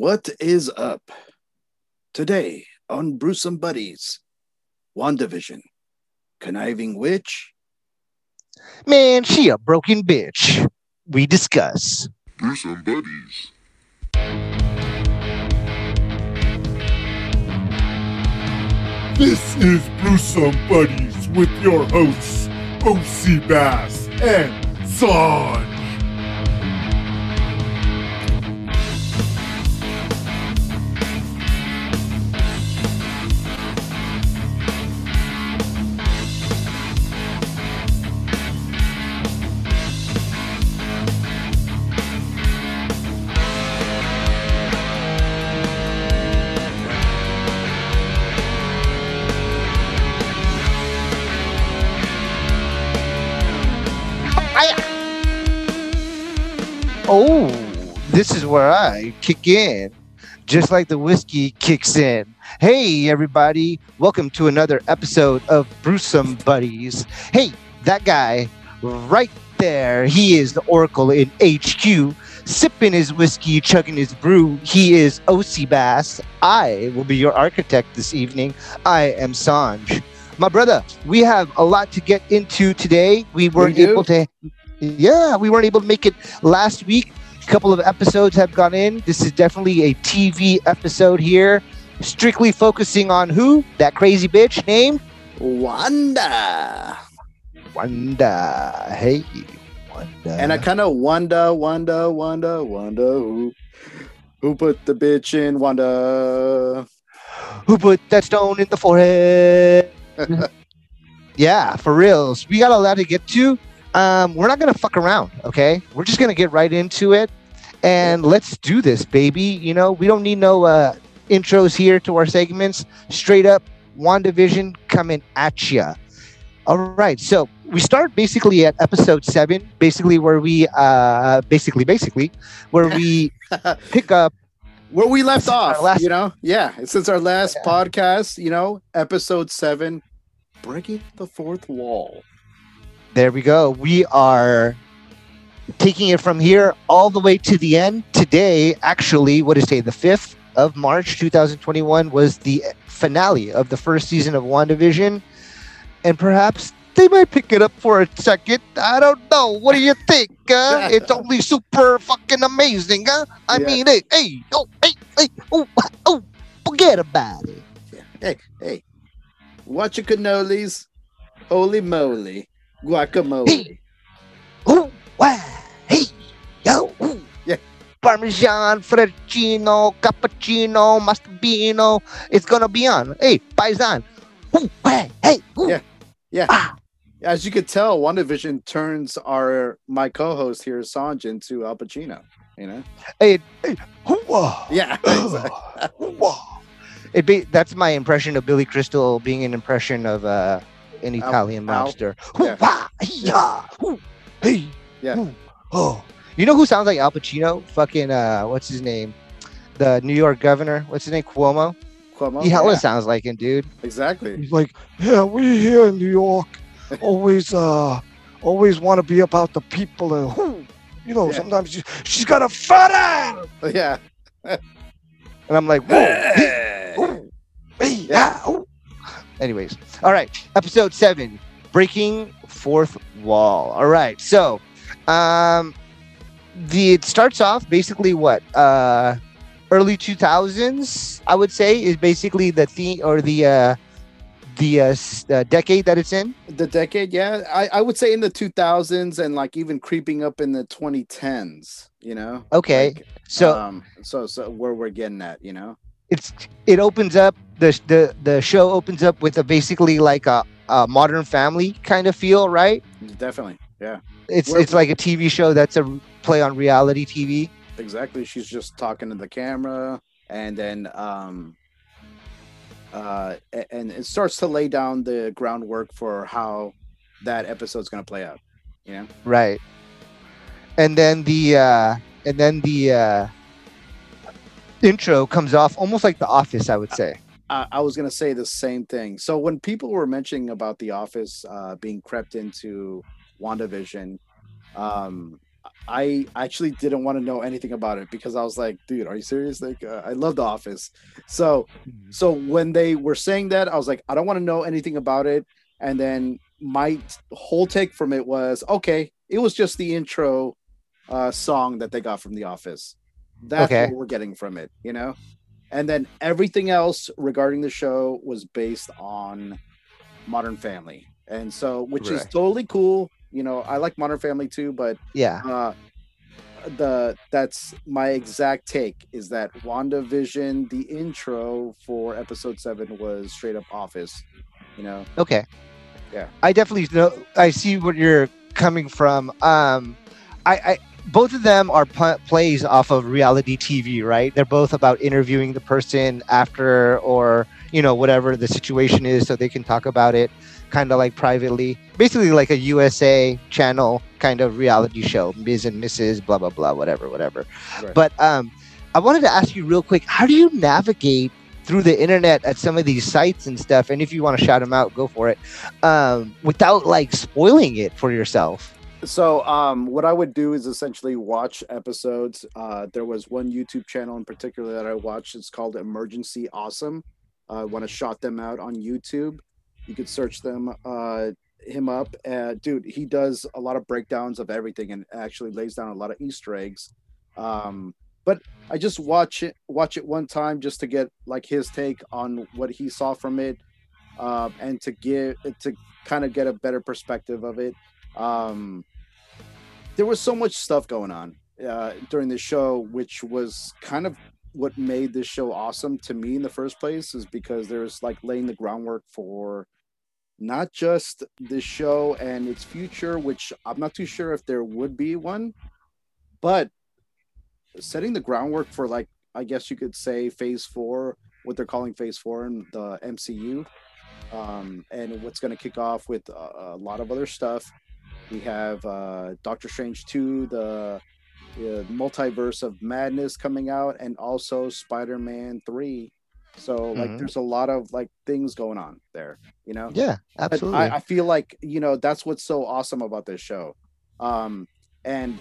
What is up? Today on Brewsome Buddies, WandaVision, Conniving Witch, Man, she a broken bitch. We discuss. Brewsome Buddies. This is Brewsome Buddies with your hosts, Osebass and Sanj. I kick in, just like the whiskey kicks in. Hey, everybody, welcome to another episode of Brewsome Buddies. Hey, that guy right there, he is the Oracle in HQ, sipping his whiskey, chugging his brew. He is Osebass. I will be your architect this evening. I am Sanj. My brother, we have a lot to get into today. We weren't do? able to yeah, we weren't able to make it last week. Couple of episodes have gone in. This is definitely a TV episode here, strictly focusing on who? That crazy bitch named Wanda. Wanda. Hey, Wanda. And I kind of wonder, wonder, wonder, wonder who, who put the bitch in Wanda. who put that stone in the forehead? yeah, for reals. We got a lot to get to. Um, we're not gonna fuck around, okay? We're just gonna get right into it, and let's do this, baby. You know, we don't need no uh, intros here to our segments. Straight up, WandaVision coming at ya. All right, so we start basically at episode seven, basically where we, uh, basically, basically, where we pick up Where we left off, last- you know? Yeah, since our last Yeah. podcast, you know, episode seven, breaking the fourth wall. There we go. We are taking it from here all the way to the end. Today, actually, what is today? The 5th of March 2021 was the finale of the first season of WandaVision. And perhaps they might pick it up for a second. I don't know. What do you think? Uh? it's only super fucking amazing. Huh? I Yeah. mean, hey, hey, oh, hey, hey, oh, oh, forget about it. Hey, hey, watch your cannolis. Holy moly. Guacamole. Hey. Wow, hey, yo, ooh. Yeah. Parmesan, Frappuccino, Cappuccino, Mastabino. It's gonna be on. Hey, Paisan. Ooh, wow, hey, ooh. Yeah. Yeah. Ah, As you could tell, WandaVision turns our my co-host here, Sanj, into Al Pacino. You know? hey, Hoo-wah. Yeah. Hoo-wah. it be, that's my impression of Billy Crystal being an impression of uh, an Italian Al? mobster. Yeah. Yeah, hey, Yeah. oh. You know who sounds like Al Pacino? Fucking uh, what's his name? The New York governor. What's his name? Cuomo. Cuomo? he hella Yeah, sounds like him, dude. exactly. He's like, yeah, we here in New York always, uh, always want to be about the people and who, you know, Yeah. sometimes she, she's got a fat ass. Yeah. And I'm like, whoa, hey, ooh, hey, Yeah. ah, ooh. Anyways, all right, episode seven, breaking fourth wall. All right, so, um, the it starts off basically what uh, early 2000s, I would say, is basically the theme or the uh, the uh, decade that it's in. The decade, yeah. I, I would say in the 2000s and like even creeping up in the 2010s, you know? Okay, Like, so um, so so where we're getting at, you know? it's it opens up the the the show opens up with a basically like a, a modern family kind of feel, right? Definitely. Yeah. It's it's like a TV show that's a play on reality TV. exactly she's just talking to the camera and then um uh and it starts to lay down the groundwork for how that episode's going to play out you know Right. And then the uh and then the uh intro comes off almost like The Office, I would say. I, I was going to say the same thing so when people were mentioning about the office uh being crept into wandavision um I actually didn't want to know anything about it because I was like, dude, are you serious? Like, uh, I love The Office. So, so when they were saying that, I was like, I don't want to know anything about it. And then my whole take from it was, okay, it was just the intro uh, song that they got from The Office. That's Okay. what we're getting from it, you know. And then everything else regarding the show was based on Modern Family, and so which is totally cool. You know, I like Modern Family too, but Yeah. uh the that's my exact take is that WandaVision, the intro for episode seven was straight up office, you know. Okay. Yeah. I definitely know. I see where you're coming from. Um, I, I both of them are pl- plays off of reality TV, right? They're both about interviewing the person after, or you know, whatever the situation is, so they can talk about it, kind of like privately. Basically, like a USA channel kind of reality show, Ms. and Mrs. Blah blah blah, whatever, whatever. Right. But um, I wanted to ask you real quick: How do you navigate through the internet at some of these sites and stuff? And if you want to shout them out, go for it. Um, without like spoiling it for yourself. So um what I would do is essentially watch episodes. Uh there was one YouTube channel in particular that I watched. It's called Emergency Awesome. Uh, I want to shout them out on YouTube. You could search them uh him up. Uh dude, he does a lot of breakdowns of everything and actually lays down a lot of Easter eggs. Um but I just watch it watch it one time just to get like his take on what he saw from it um and to give to kind of get a better perspective of it um there was so much stuff going on uh during the show which was kind of what made this show awesome to me in the first place is because there's like laying the groundwork for not just this show and its future which i'm not too sure if there would be one but setting the groundwork for like i guess you could say phase four what they're calling phase four in the mcu um, and what's going to kick off with a, a lot of other stuff we have uh, Doctor Strange 2, the, the multiverse of madness coming out, and also Spider Man 3. So, like, Mhm. there's a lot of like things going on there, you know? Yeah, absolutely. I, I feel like, you know, that's what's so awesome about this show. Um, and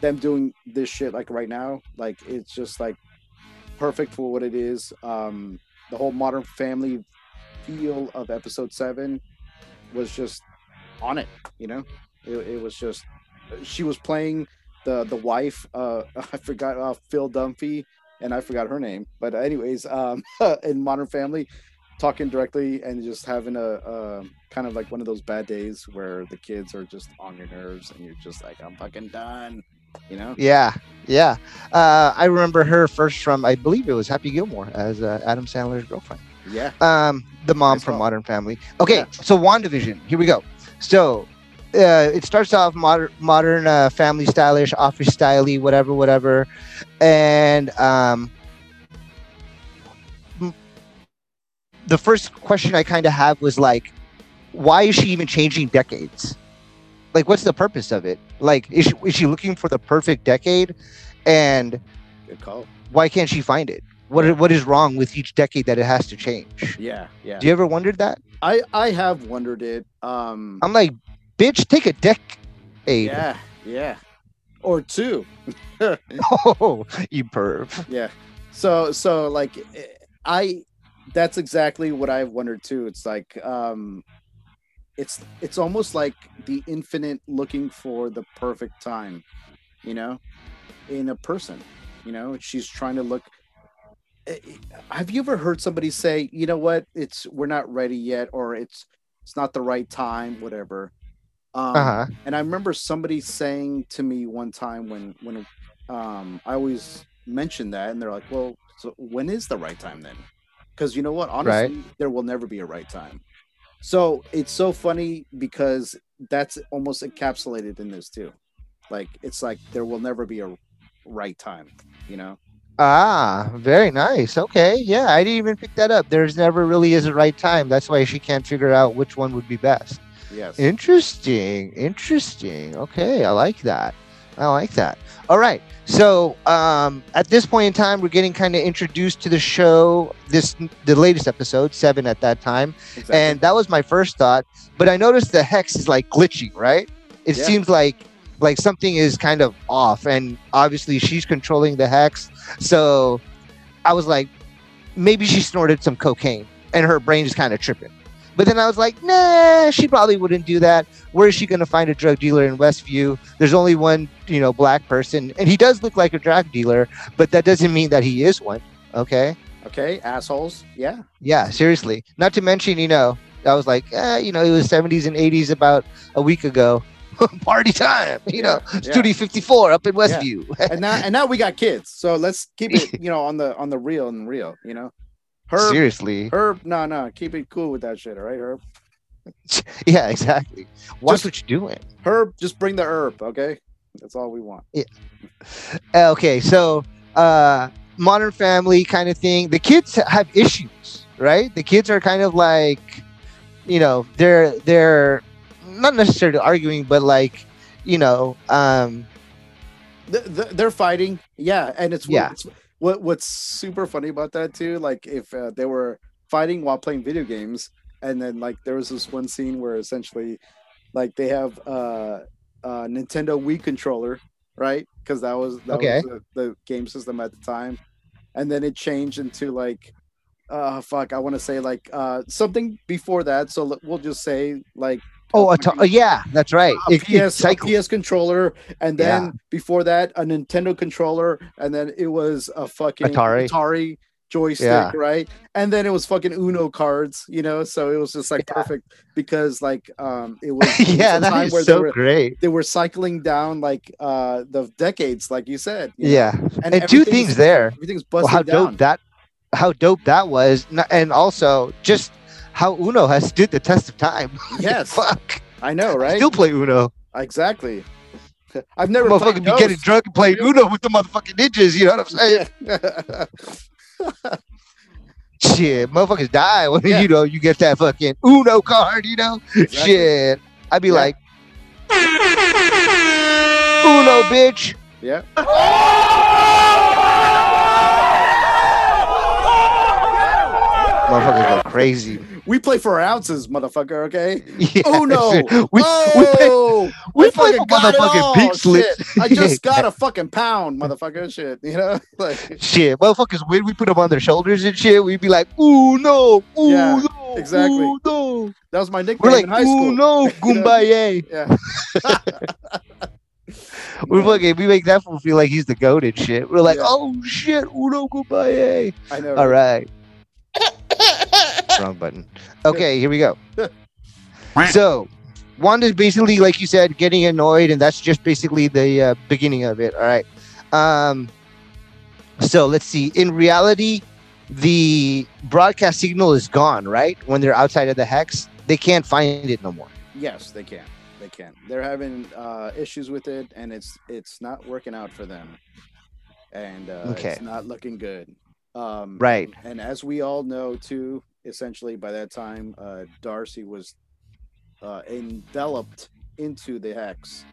them doing this shit like right now, like, it's just like perfect for what it is. Um, the whole modern family feel of episode seven was just on it, you know? It, it was just she was playing the the wife uh I forgot uh, Phil Dunphy and I forgot her name. But anyways, um in Modern Family talking directly and just having a uh, kind of like one of those bad days where the kids are just on your nerves and you're just like I'm fucking done, you know? yeah, yeah. Uh, I remember her first from, I believe it was Happy Gilmore as uh, Adam Sandler's girlfriend. Yeah. Um, the mom Nice from. Modern Family. Okay, Yeah. so WandaVision. Here we go. So uh, it starts off modern, modern uh, family stylish, office styly, whatever, whatever, and um, the first question I kind of have was like, why is she even changing decades? Like, what's the purpose of it? Like, is she, is she looking for the perfect decade? And why can't she find it? What what is wrong with each decade that it has to change? Yeah, yeah. Do you ever wondered that? I I have wondered it. Um I'm like, bitch, take a decade. yeah, yeah. Or two. Oh, you perv. yeah so so like i that's exactly what i've wondered too it's like um it's it's almost like the infinite looking for the perfect time you know in a person you know she's trying to look Eh, eh, have you ever heard somebody say you know what it's we're not ready yet or it's it's not the right time whatever um Uh huh. and I remember somebody saying to me one time when when um, I always mention that, and they're like, "Well, so when is the right time then?" Because you know what, honestly, there will never be a right time. So it's so funny because that's almost encapsulated in this too. Like it's like there will never be a right time, you know? Ah, very nice. Okay, yeah, I didn't even pick that up. There's never really is a right time. That's why she can't figure out which one would be best. Yes. Interesting. Interesting. Okay, I like that. I like that. All right. So, um, at this point in time, we're getting kind of introduced to the show. This the latest episode, seven at that time, exactly. and that was my first thought. But I noticed the hex is like glitching, right? It Yeah. seems like like something is kind of off, and obviously she's controlling the hex. So I was like, maybe she snorted some cocaine, and her brain is kind of tripping. But then I was like, nah, she probably wouldn't do that. Where is she going to find a drug dealer in Westview? There's only one, you know, black person, and he does look like a drug dealer, but that doesn't mean that he is one. Okay. Okay, assholes. Yeah. Yeah, seriously. Not to mention, you know, I was like, eh, you know, it was 70s and 80s about a week ago. Party time, you know, Yeah. Studio 54 up in Westview. And now and now we got kids. So let's keep it, you know, on the on the real and real, you know. Herb, seriously. Herb, no, no, keep it cool with that shit, all right, Herb. Yeah, exactly. Watch Just- what you're doing. Herb, just bring the herb, okay? That's all we want. Uh, Okay, so uh modern family kind of thing. The kids have issues, right? The kids are kind of like you know, they're they're not necessarily arguing, but like, you know, um Th- th- they're fighting, yeah, and it's Yeah. It's, what what's super funny about that too, like if uh, they were fighting while playing video games, and then like there was this one scene where essentially, like they have uh, uh Nintendo Wii controller, right? Because that was that Okay. was the, the game system at the time, and then it changed into like, uh, fuck, I want to say like uh something before that. So we'll just say like oh, a oh yeah, that's right. a It, PS, a. PS controller, and then Yeah. before that, a Nintendo controller, and then it was a fucking Atari. Atari joystick, Yeah. right? And then it was fucking Uno cards, you know. So it was just like Yeah. perfect because like um it was, it yeah, that is so they were great. they were cycling down like uh the decades, like you said. you know? Yeah. And, two things there. Everything's Well, how down. dope that how dope that was and also just how Uno has stood the test of time. Yes, Fuck. I know, I right? Still play Uno. Exactly. I've never Motherfucker played be getting drunk and playing Uno with the motherfucking ninjas, you know what I'm saying? Yeah. Shit, motherfuckers die when Yeah. you know you get that fucking Uno card, you know? Exactly. Shit. I'd be Yeah. like Uno bitch. yeah. Motherfuckers go crazy. We play for ounces, motherfucker. Okay. Yeah, Oh no! shit. We, we play, oh, we play fucking for motherfucking all, pink shit. slips. I just got a fucking pound, motherfucker. Shit, you know, like Shit, motherfuckers, when we put them on their shoulders and shit, we'd be like, ooh, no, ooh, Yeah, no, exactly. ooh, no. that was my nickname like, in high ooh, school. no, Gumbaye. Yeah. We fucking, we make that fool feel like he's the goat and shit. We're like, Yeah. oh shit, Uno Gumbaye. I know. All right. Wrong button. Okay, here we go. So, Wanda's basically, like you said, getting annoyed, and that's just basically the uh, beginning of it. All right. Um, so let's see. In reality, the broadcast signal is gone. Right when they're outside of the hex, they can't find it no more. Yes, they can. They can. They're having uh, issues with it, and it's it's not working out for them, and uh, Okay. it's not looking good. Um, Right. And as we all know, too, essentially by that time, uh, Darcy was uh, enveloped into the hex,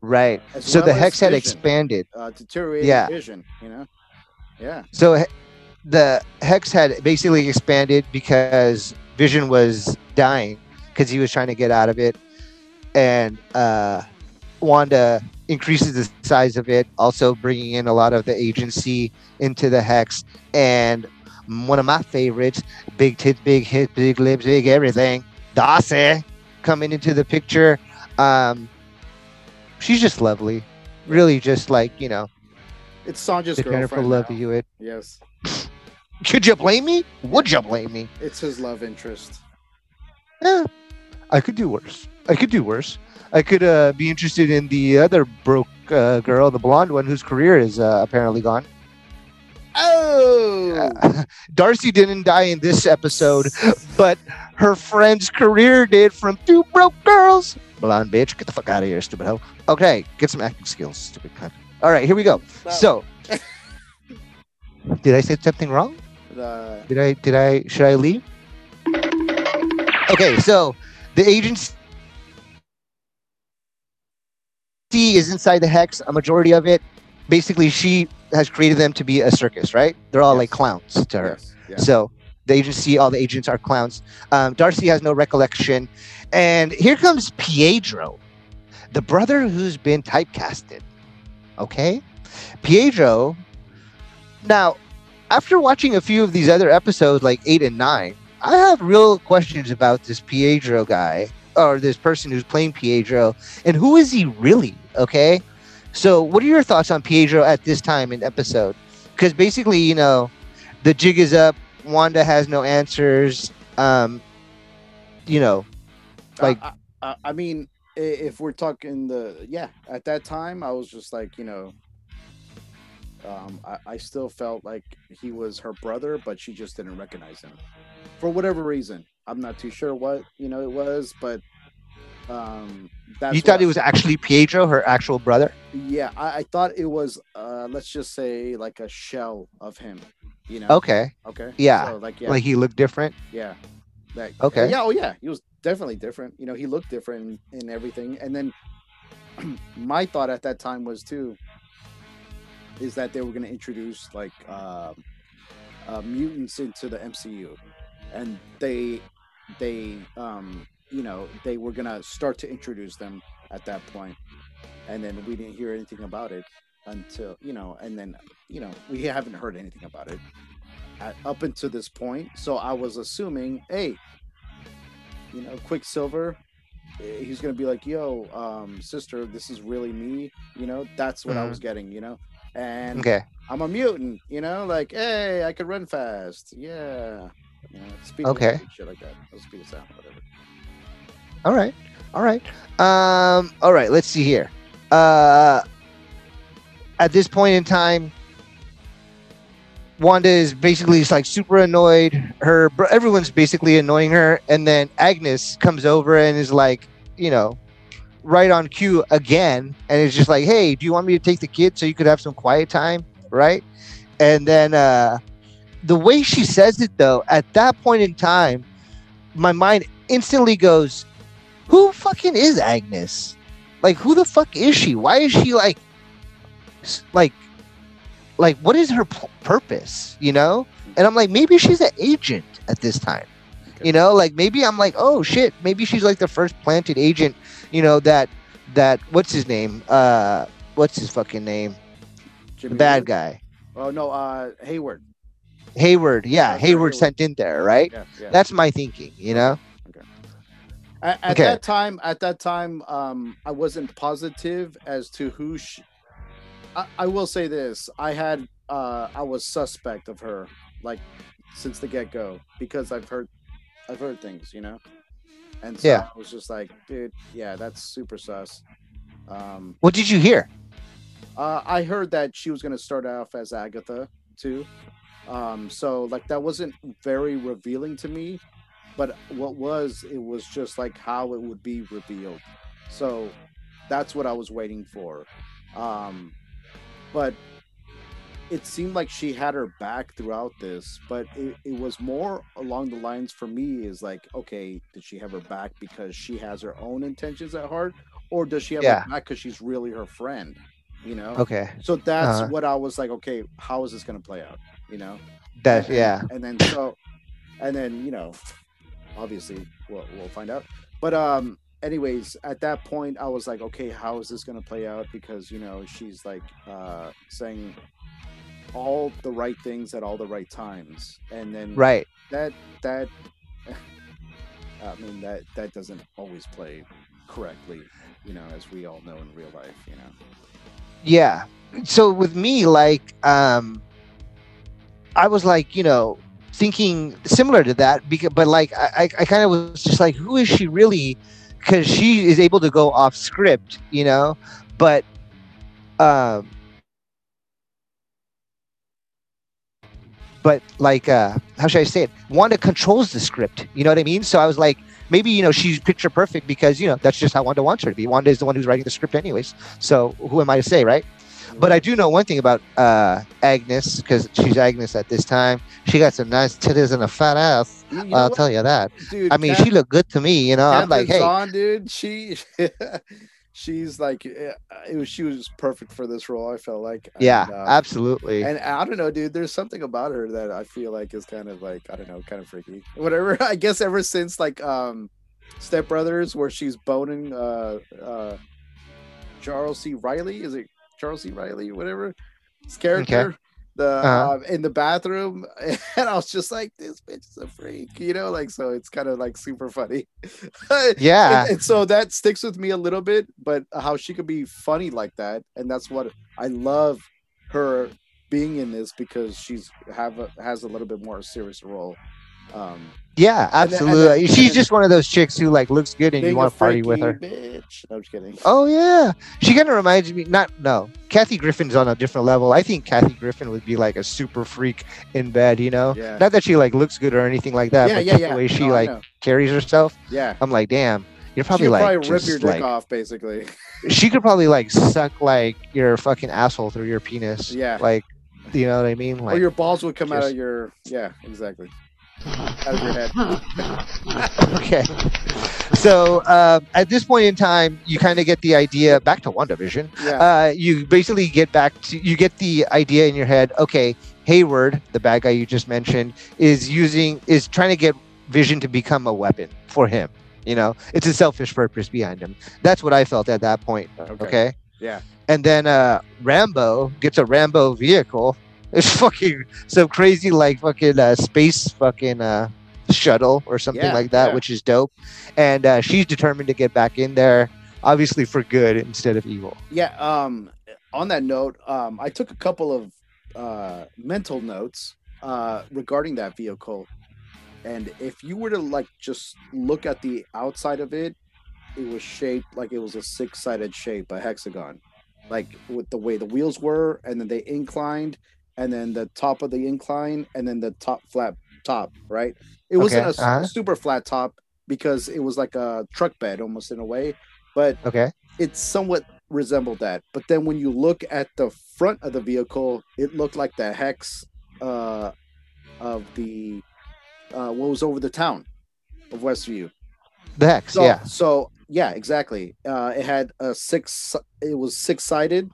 Right. as So well the hex had expanded. uh, deteriorating Yeah. vision. You know. Yeah. So he- the hex had basically expanded because Vision was dying because he was trying to get out of it, and uh, Wanda increases the size of it, also bringing in a lot of the agency into the hex. And one of my favorites, big tits, big hips, big lips, big everything, Darcy coming into the picture. Um, she's just lovely, really, just like you know, It's Sanja's the kind of girlfriend. love now. you it. Yes, Could you blame me? Would you blame me? it's his love interest. Eh, I could do worse. I could do worse. I could uh, be interested in the other broke uh, girl, the blonde one, whose career is uh, apparently gone. Oh. Uh, Darcy didn't die in this episode, but her friend's career did from two broke girls. Blonde bitch, get the fuck out of here, stupid hoe. Okay, get some acting skills, stupid cunt. All right, here we go. So, did I say something wrong? the Did I? Did I? Should I leave? Okay, so the agency is inside the hex. A majority of it, basically, she has created them to be a circus, right? They're all Yes. like clowns to her. yes, yeah. So the agency, all the agents are clowns. Um, Darcy has no recollection, and here comes Pietro. the brother who's been typecasted. Okay, Pietro. Now, after watching a few of these other episodes, like eight and nine, I have real questions about this Pietro guy or this person who's playing Pietro and who is he really? Okay. So, what are your thoughts on Pietro at this time in episode? Because basically, you know, the jig is up. Wanda has no answers. Um, you know, like I, I, I mean, if we're talking the yeah, at that time, I was just like, you know, um, I, I still felt like he was her brother, but she just didn't recognize him for whatever reason. I'm not too sure what you know it was, but um, that's you thought it was actually Pietro, her actual brother. Yeah, I, I thought it was uh, let's just say like a shell of him. You know. Okay, Okay. Yeah, So, like yeah, like he looked different. yeah. That, Okay. Yeah. Oh yeah. He was definitely different. You know, he looked different in, in everything. And then my thought at that time was too is that they were going to introduce like um uh, mutants into the MCU, and they they um you know they were gonna start to introduce them at that point, and then we didn't hear anything about it until you know, and then you know we haven't heard anything about it at, up until this point. So I was assuming, hey, you know, Quicksilver, eh, he's gonna be like, yo, um, sister, this is really me. You know, that's what I was getting. You know, and Okay, I'm a mutant. You know, like, hey, I could run fast. Yeah. You know, speed Okay. shit like that. Or speed of sound, whatever. all right, all right. Um, all right. Let's see here. Uh, at this point in time, Wanda is basically just like super annoyed. Her everyone's basically annoying her, and then Agnes comes over and is like, you know, right on cue again, and it's just like, hey, do you want me to take the kid so you could have some quiet time, right? And then uh, the way she says it, though, at that point in time, my mind instantly goes, who fucking is Agnes? Like, who the fuck is she? Why is she like, like, like, what is her p- purpose? You know? And I'm like, maybe she's an agent at this time. You know, like maybe I'm like, oh shit, maybe she's like the first planted agent. You know that that what's his name? Uh, what's his fucking name? The bad guy, Oh no, uh, Hayward. Hayward. Yeah, Yeah, Hayward Hayward. sent in there, right? Yeah, yeah. That's my thinking. You know? At, at Okay. that time, at that time, um, I wasn't positive as to who. She, I, I will say this: I had, uh, I was suspect of her, like since the get go, because I've heard, I've heard things, you know, and so Yeah. I was just like, dude, yeah, that's super sus. Um, What did you hear? uh, I heard that she was gonna start off as Agatha too. Um, so like that wasn't very revealing to me, but what was it was just like how it would be revealed. So that's what I was waiting for. Um, but it seemed like she had her back throughout this, but it, it was more along the lines for me is like, okay, did she have her back because she has her own intentions at heart, or does she have Yeah. her back because she's really her friend? You know, Okay, so that's Uh-huh. what I was like, okay, how is this gonna play out? You know? that yeah. And then so and then, you know, obviously we'll we'll find out. But um anyways, at that point I was like, okay, how is this gonna play out? Because, you know, she's like uh saying all the right things at all the right times. And then Right. that that I mean that that doesn't always play correctly, you know, as we all know in real life, you know. Yeah. So with me, like, um, I was like, you know, thinking similar to that, because, but like, I, I, kind of was just like, who is she really? Because she is able to go off script, you know, but, um, but like, uh, how should I say it? Wanda controls the script. You know what I mean? So I was like, maybe you know she's picture perfect because you know that's just how Wanda wants her to be. Wanda is the one who's writing the script, anyways. So who am I to say, right? But I do know one thing about uh, Agnes because she's Agnes at this time. She got some nice titties and a fat ass. You- you know I'll what, tell you that. dude, I mean, she looked good to me. You know, I'm like, hey, Zahn, dude, she she's like eh, it was she was perfect for this role. I felt like yeah, And, uh, absolutely. and I don't know, dude. There's something about her that I feel like is kind of like I don't know, kind of freaky. Whatever. I guess ever since like um Step Brothers, where she's boning uh uh Charles C. Riley. Is it Charles E. Riley? Whatever. His character. The Uh-huh. uh, in the bathroom, and I was just like, "This bitch is a freak," you know. Like, so it's kind of like super funny. Yeah. and, and so that sticks with me a little bit. But how she could be funny like that, and that's what I love her being in this because she's have a, has a little bit more serious role. Um, Yeah, And then- and absolutely. then- She's just one of those chicks who like looks good and you want to party with her. Bitch. No, I'm just kidding. Oh yeah, she kind of reminds me. Not no, Kathy Griffin's on a different level. I think Kathy Griffin would be like a super freak in bed. You know, Yeah. not that she like looks good or anything like that, yeah, but yeah, yeah. the way she No, like carries herself. yeah. I'm like, damn, you're probably like probably rip just, your dick like- off, basically. she could probably like suck like your fucking asshole through your penis. Yeah. like you know what I mean? Like, or your balls would come out of your. Yeah, exactly. Out of your head. okay. So uh, at this point in time, you kind of get the idea. Back to WandaVision. Yeah. uh, you basically get back to you get the idea in your head okay hayward the bad guy you just mentioned is using is trying to get vision to become a weapon for him you know it's a selfish purpose behind him that's what i felt at that point okay. okay Yeah. and then uh rambo gets a rambo vehicle it's fucking some crazy like fucking uh, space fucking uh shuttle or something Yeah, like that yeah. which is dope and uh, she's determined to get back in there obviously for good instead of evil Yeah. Um. On that note, um, I took a couple of uh mental notes uh regarding that vehicle, and if you were to like just look at the outside of it, it was shaped like it was a six-sided shape, a hexagon, like with the way the wheels were, and then they inclined, and then the top of the incline, and then the top flat top. Right. It wasn't a uh-huh. super flat top because it was like a truck bed almost in a way, but okay it somewhat resembled that. But then when you look at the front of the vehicle, it looked like the hex uh, of the uh, what was over the town of Westview. The hex, So, yeah. So yeah, exactly. Uh, it had a six. It was six sided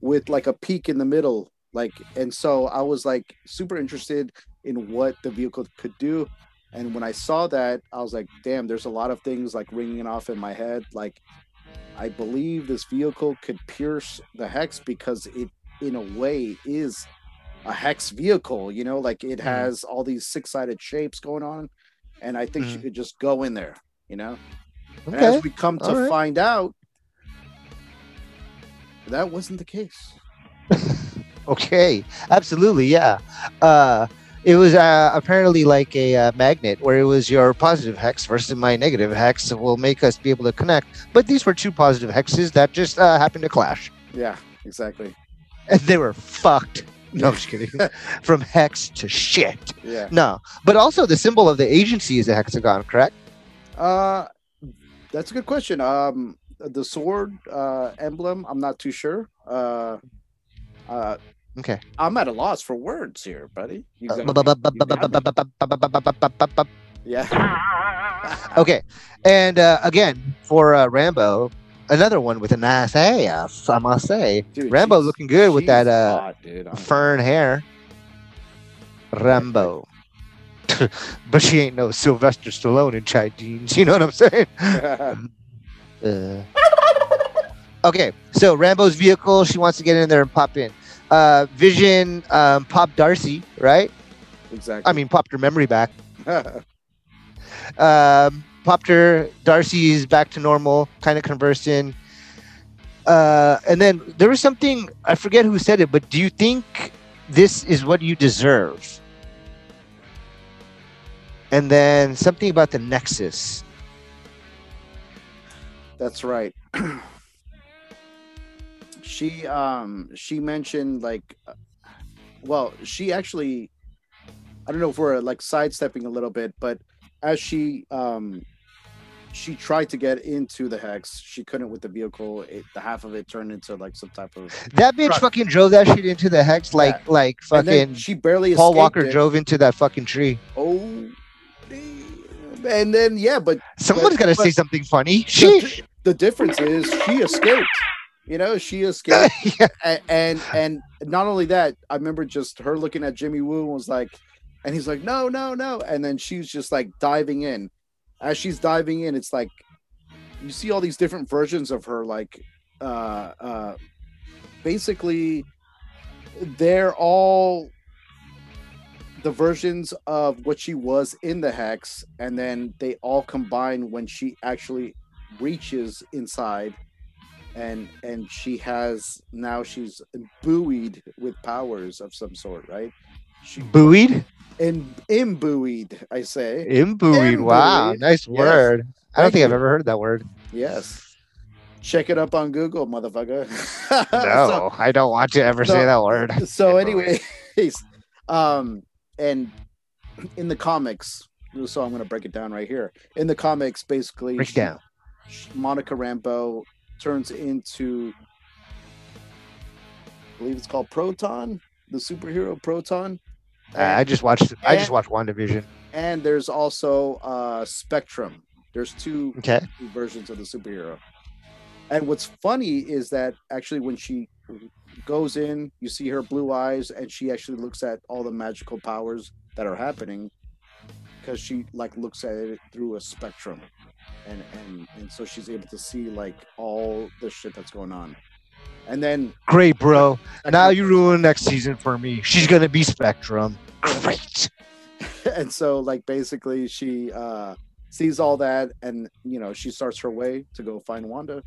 with like a peak in the middle. Like, and so I was like super interested in what the vehicle could do. And when I saw that, I was like, damn, there's a lot of things like ringing off in my head. Like, I believe this vehicle could pierce the hex because it, in a way, is a hex vehicle. You know, like it Mhm. has all these six sided shapes going on. And I think she Mhm. could just go in there, you know? And Okay. As we come to right. find out, that wasn't the case. Okay. Absolutely, yeah. Uh it was uh, apparently like a uh, magnet where it was your positive hex versus my negative hex will make us be able to connect. But these were two positive hexes that just uh, happened to clash. Yeah, exactly. And they were fucked. No, I'm just kidding. From hex to shit. Yeah. No. But also the symbol of the agency is a hexagon, correct? Uh, that's a good question. Um, the sword uh, emblem, I'm not too sure. Uh, uh, Okay. I'm at a loss for words here, buddy. You got- you got me. yeah. Okay, and uh, again for uh, Rambo, another one with a nice ass, I must say. Dude, Rambo looking good with that uh, hot, dude. Fern hair. Rambo, but she ain't no Sylvester Stallone in tight jeans. You know what I'm saying? Uh, okay, so Rambo's vehicle. She wants to get in there and pop in. Uh, Vision, um, pop Darcy, right? exactly. I mean, popped her memory back. um, popped her. Darcy's back to normal, kind of conversing. Uh, and then there was something I forget who said it, but do you think this is what you deserve? And then something about the Nexus. That's right. she um she mentioned like uh, well, she actually I don't know if we're like sidestepping a little bit, but as she um she tried to get into the hex, she couldn't with the vehicle. It, the half of it turned into like some type of That bitch Right. fucking drove that shit into the hex like Yeah. like fucking she barely Paul Walker it. drove into that fucking tree. Oh, and then yeah, but Someone's got to but- say something funny. the, the difference is she escaped. You know, she escaped. yeah. and, and and not only that, I remember just her looking at Jimmy Woo and was like, and he's like, no, no, no, and then she's just like diving in. As she's diving in, it's like you see all these different versions of her, like uh, uh, basically they're all the versions of what she was in the hex, and then they all combine when she actually reaches inside, and and she has now she's buoyed with powers of some sort, right? She Buoyed? in imbued, I say. Imbued. Wow. Nice Yes. word. I don't Thank think I've ever heard that word. Yes. Check it up on Google, motherfucker. No, I don't want to ever so- say that word. so, so anyways, um, and in the comics, so I'm gonna break it down right here. In the comics, basically, Break she- down. Monica Rambeau turns into, I believe it's called Photon, the superhero Photon. Uh, I just watched. I just and- watched WandaVision. and there's also uh Spectrum. There's two Okay. two versions of the superhero. And what's funny is that actually when she goes in, you see her blue eyes, and she actually looks at all the magical powers that are happening because she like looks at it through a spectrum. And, and and so she's able to see like all the shit that's going on. And then Great, bro. Now you ruin next season for me. She's gonna be Spectrum. Great. and so like basically she uh sees all that and you know she starts her way to go find Wanda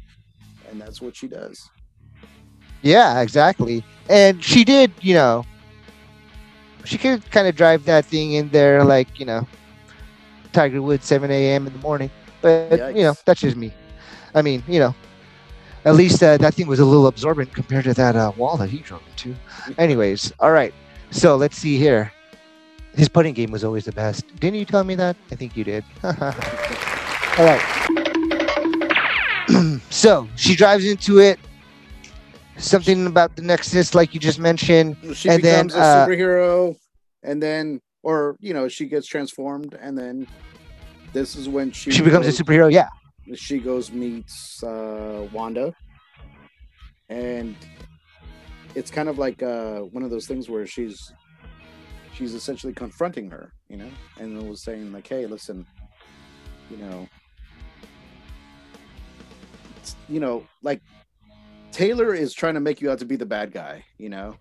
and that's what she does. Yeah, exactly. And she did, you know, she could kind of drive that thing in there, like you know, Tiger Woods, 7 a.m. in the morning. But you know, that's just me. I mean, you know, at least uh, that thing was a little absorbent compared to that uh, wall that he drove into. Anyways, all right. So let's see here. His putting game was always the best. Didn't you tell me that? I think you did. all right. so she drives into it. Something about the Nexus, like you just mentioned. She And then, becomes a uh, superhero and then or you know she gets transformed and then this is when she She becomes a superhero. Yeah. she goes meets uh Wanda and it's kind of like uh one of those things where she's she's essentially confronting her you know and was saying like hey listen you know you know like Taylor is trying to make you out to be the bad guy you know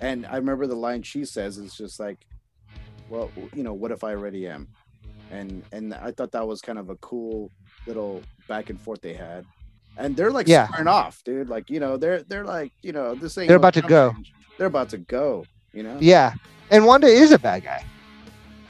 and I remember the line she says is just like well you know what if I already am and and I thought that was kind of a cool little back and forth they had. And they're like Yeah. squaring off, dude. Like, you know, they're they're like, you know, this ain't They're about to go. change. They're about to go, you know? Yeah. And Wanda is a bad guy.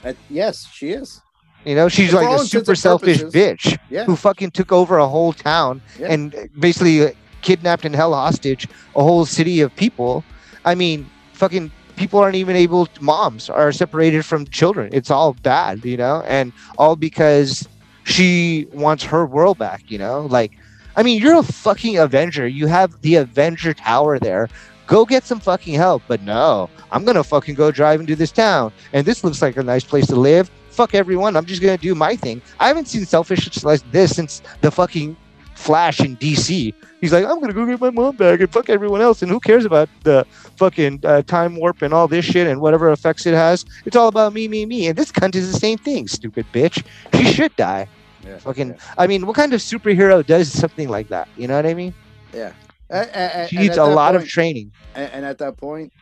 And yes, she is. You know, she's like a super selfish purposes. bitch Yeah. who fucking took over a whole town Yeah. and basically uh, kidnapped and held hostage a whole city of people. I mean, fucking people aren't even able moms are separated from children. It's all bad, you know? And all because she wants her world back, you know? Like I mean, you're a fucking Avenger. You have the Avenger Tower there. Go get some fucking help. But no, I'm gonna fucking go drive into this town. And this looks like a nice place to live. Fuck everyone. I'm just gonna do my thing. I haven't seen selfish like this since the fucking Flash in DC. He's like, I'm gonna go get my mom back and fuck everyone else. And who cares about the fucking uh, time warp and all this shit and whatever effects it has? It's all about me, me, me. And this cunt is the same thing. Stupid bitch. She should die. Yeah. Fucking. I mean, what kind of superhero does something like that? You know what I mean? yeah. A- a- a- She needs a lot of training. and, and at that point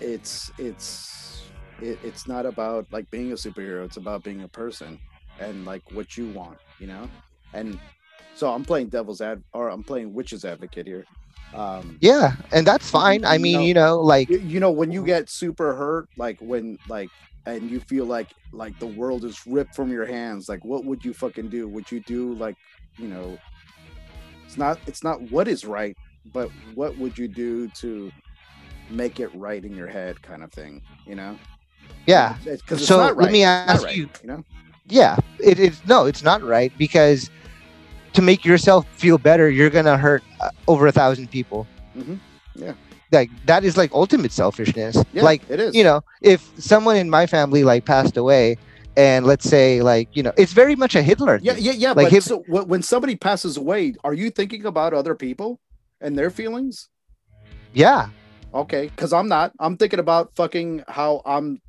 it's it's it, it's not about like being a superhero it's about being a person and like what you want you know and so i'm playing devil's ad or i'm playing witch's advocate here um Yeah, and that's fine. I mean, No. you know, like you, you know when you get super hurt like when like and you feel like like the world is ripped from your hands like what would you fucking do would you do like you know it's not it's not what is right but what would you do to make it right in your head kind of thing you know yeah, it's So, not let me ask right, you- you know yeah. It is no, it's not right because to make yourself feel better, you're gonna hurt uh, over a thousand people. Mhm. Yeah. like that is like ultimate selfishness. yeah like it is you know, if someone in my family like passed away, and let's say like you know, it's very much a Hitler. yeah thing. yeah yeah Like but so when somebody passes away are you thinking about other people and their feelings yeah. Okay, because I'm not. I'm thinking about fucking how I'm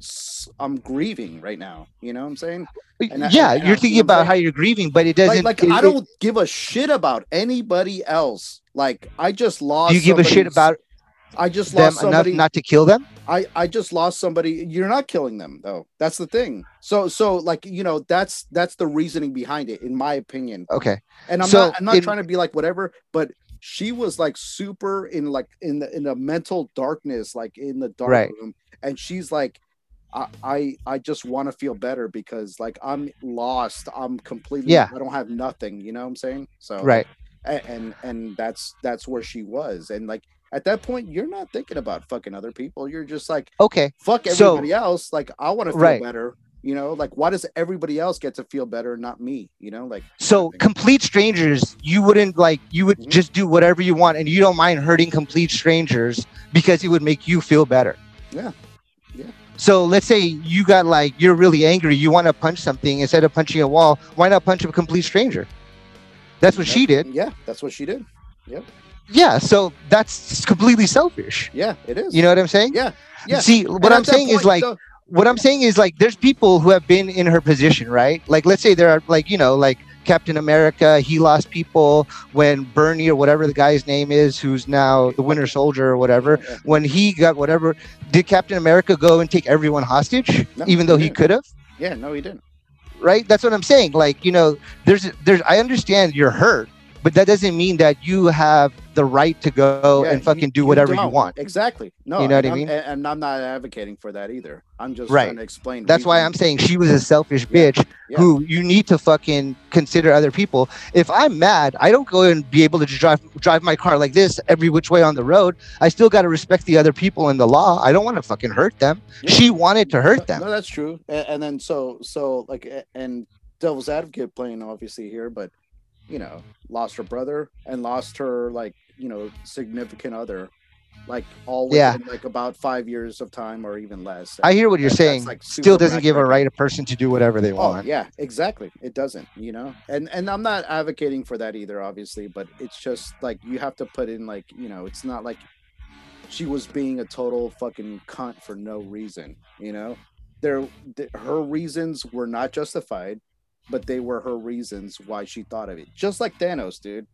i'm grieving right now. You know what I'm saying? And I- yeah, and you're you thinking about how you're grieving, but it doesn't. Like, like it- I don't give a shit about anybody else. Like I just lost. you give a shit about I just them lost enough somebody. not to kill them? I I just lost somebody. You're not killing them though. That's the thing. So so like you know that's that's the reasoning behind it, in my opinion. Okay. And I'm So, not I'm not in- trying to be like whatever, but she was like super in like in the in the mental darkness, like in the dark Right. room, and she's like. I, I I just want to feel better because like I'm lost. I'm completely Yeah. I don't have nothing, you know what I'm saying? So Right. a- and and that's that's where she was. And like at that point, you're not thinking about fucking other people. You're just like Okay. fuck So- everybody else. Like I want to feel Right. better. You know, like why does everybody else get to feel better, and not me? You know, like So complete strangers, you wouldn't like you would Mhm. just do whatever you want and you don't mind hurting complete strangers because it would make you feel better. Yeah. Yeah. So let's say you got like you're really angry, you want to punch something instead of punching a wall, why not punch a complete stranger? That's what she did. Yeah, that's what she did. Yeah, so that's completely selfish. Yeah, it is. You know what I'm saying? Yeah, yeah. See, what at I'm saying is like the- what I'm saying is like there's people who have been in her position, right? Like let's say there are like, you know, like Captain America, he lost people when Bernie or whatever the guy's name is, who's now the Winter Soldier or whatever, when he got whatever, did Captain America go and take everyone hostage? No, even though he he could have? yeah, no, he didn't. Right? That's what I'm saying. Like, you know, there's there's I understand you're hurt, but that doesn't mean that you have the right to go Yeah, and fucking you- do whatever you don't. want. Exactly. No, You know what and I mean? And, and I'm not advocating for that either. I'm just Right. trying to explain. That's why I'm saying she was a selfish bitch yeah. who you need to fucking consider other people. If I'm mad, I don't go and be able to drive drive my car like this every which way on the road. I still got to respect the other people in the law. I don't want to fucking hurt them. Yeah. She wanted to No, hurt them. No, that's true. And, and then so so like and devil's advocate playing obviously here, but you know, lost her brother and lost her like you know significant other, like all Yeah. within like about five years of time or even less. I hear what you're saying. like, Still doesn't give a right a person to do whatever they Oh want. yeah, exactly. It doesn't, you know. And and I'm not advocating for that either, obviously, but it's just like you have to put in like, you know, it's not like she was being a total fucking cunt for no reason, you know. There th- her reasons were not justified, but they were her reasons why she thought of it. Just like Thanos, dude.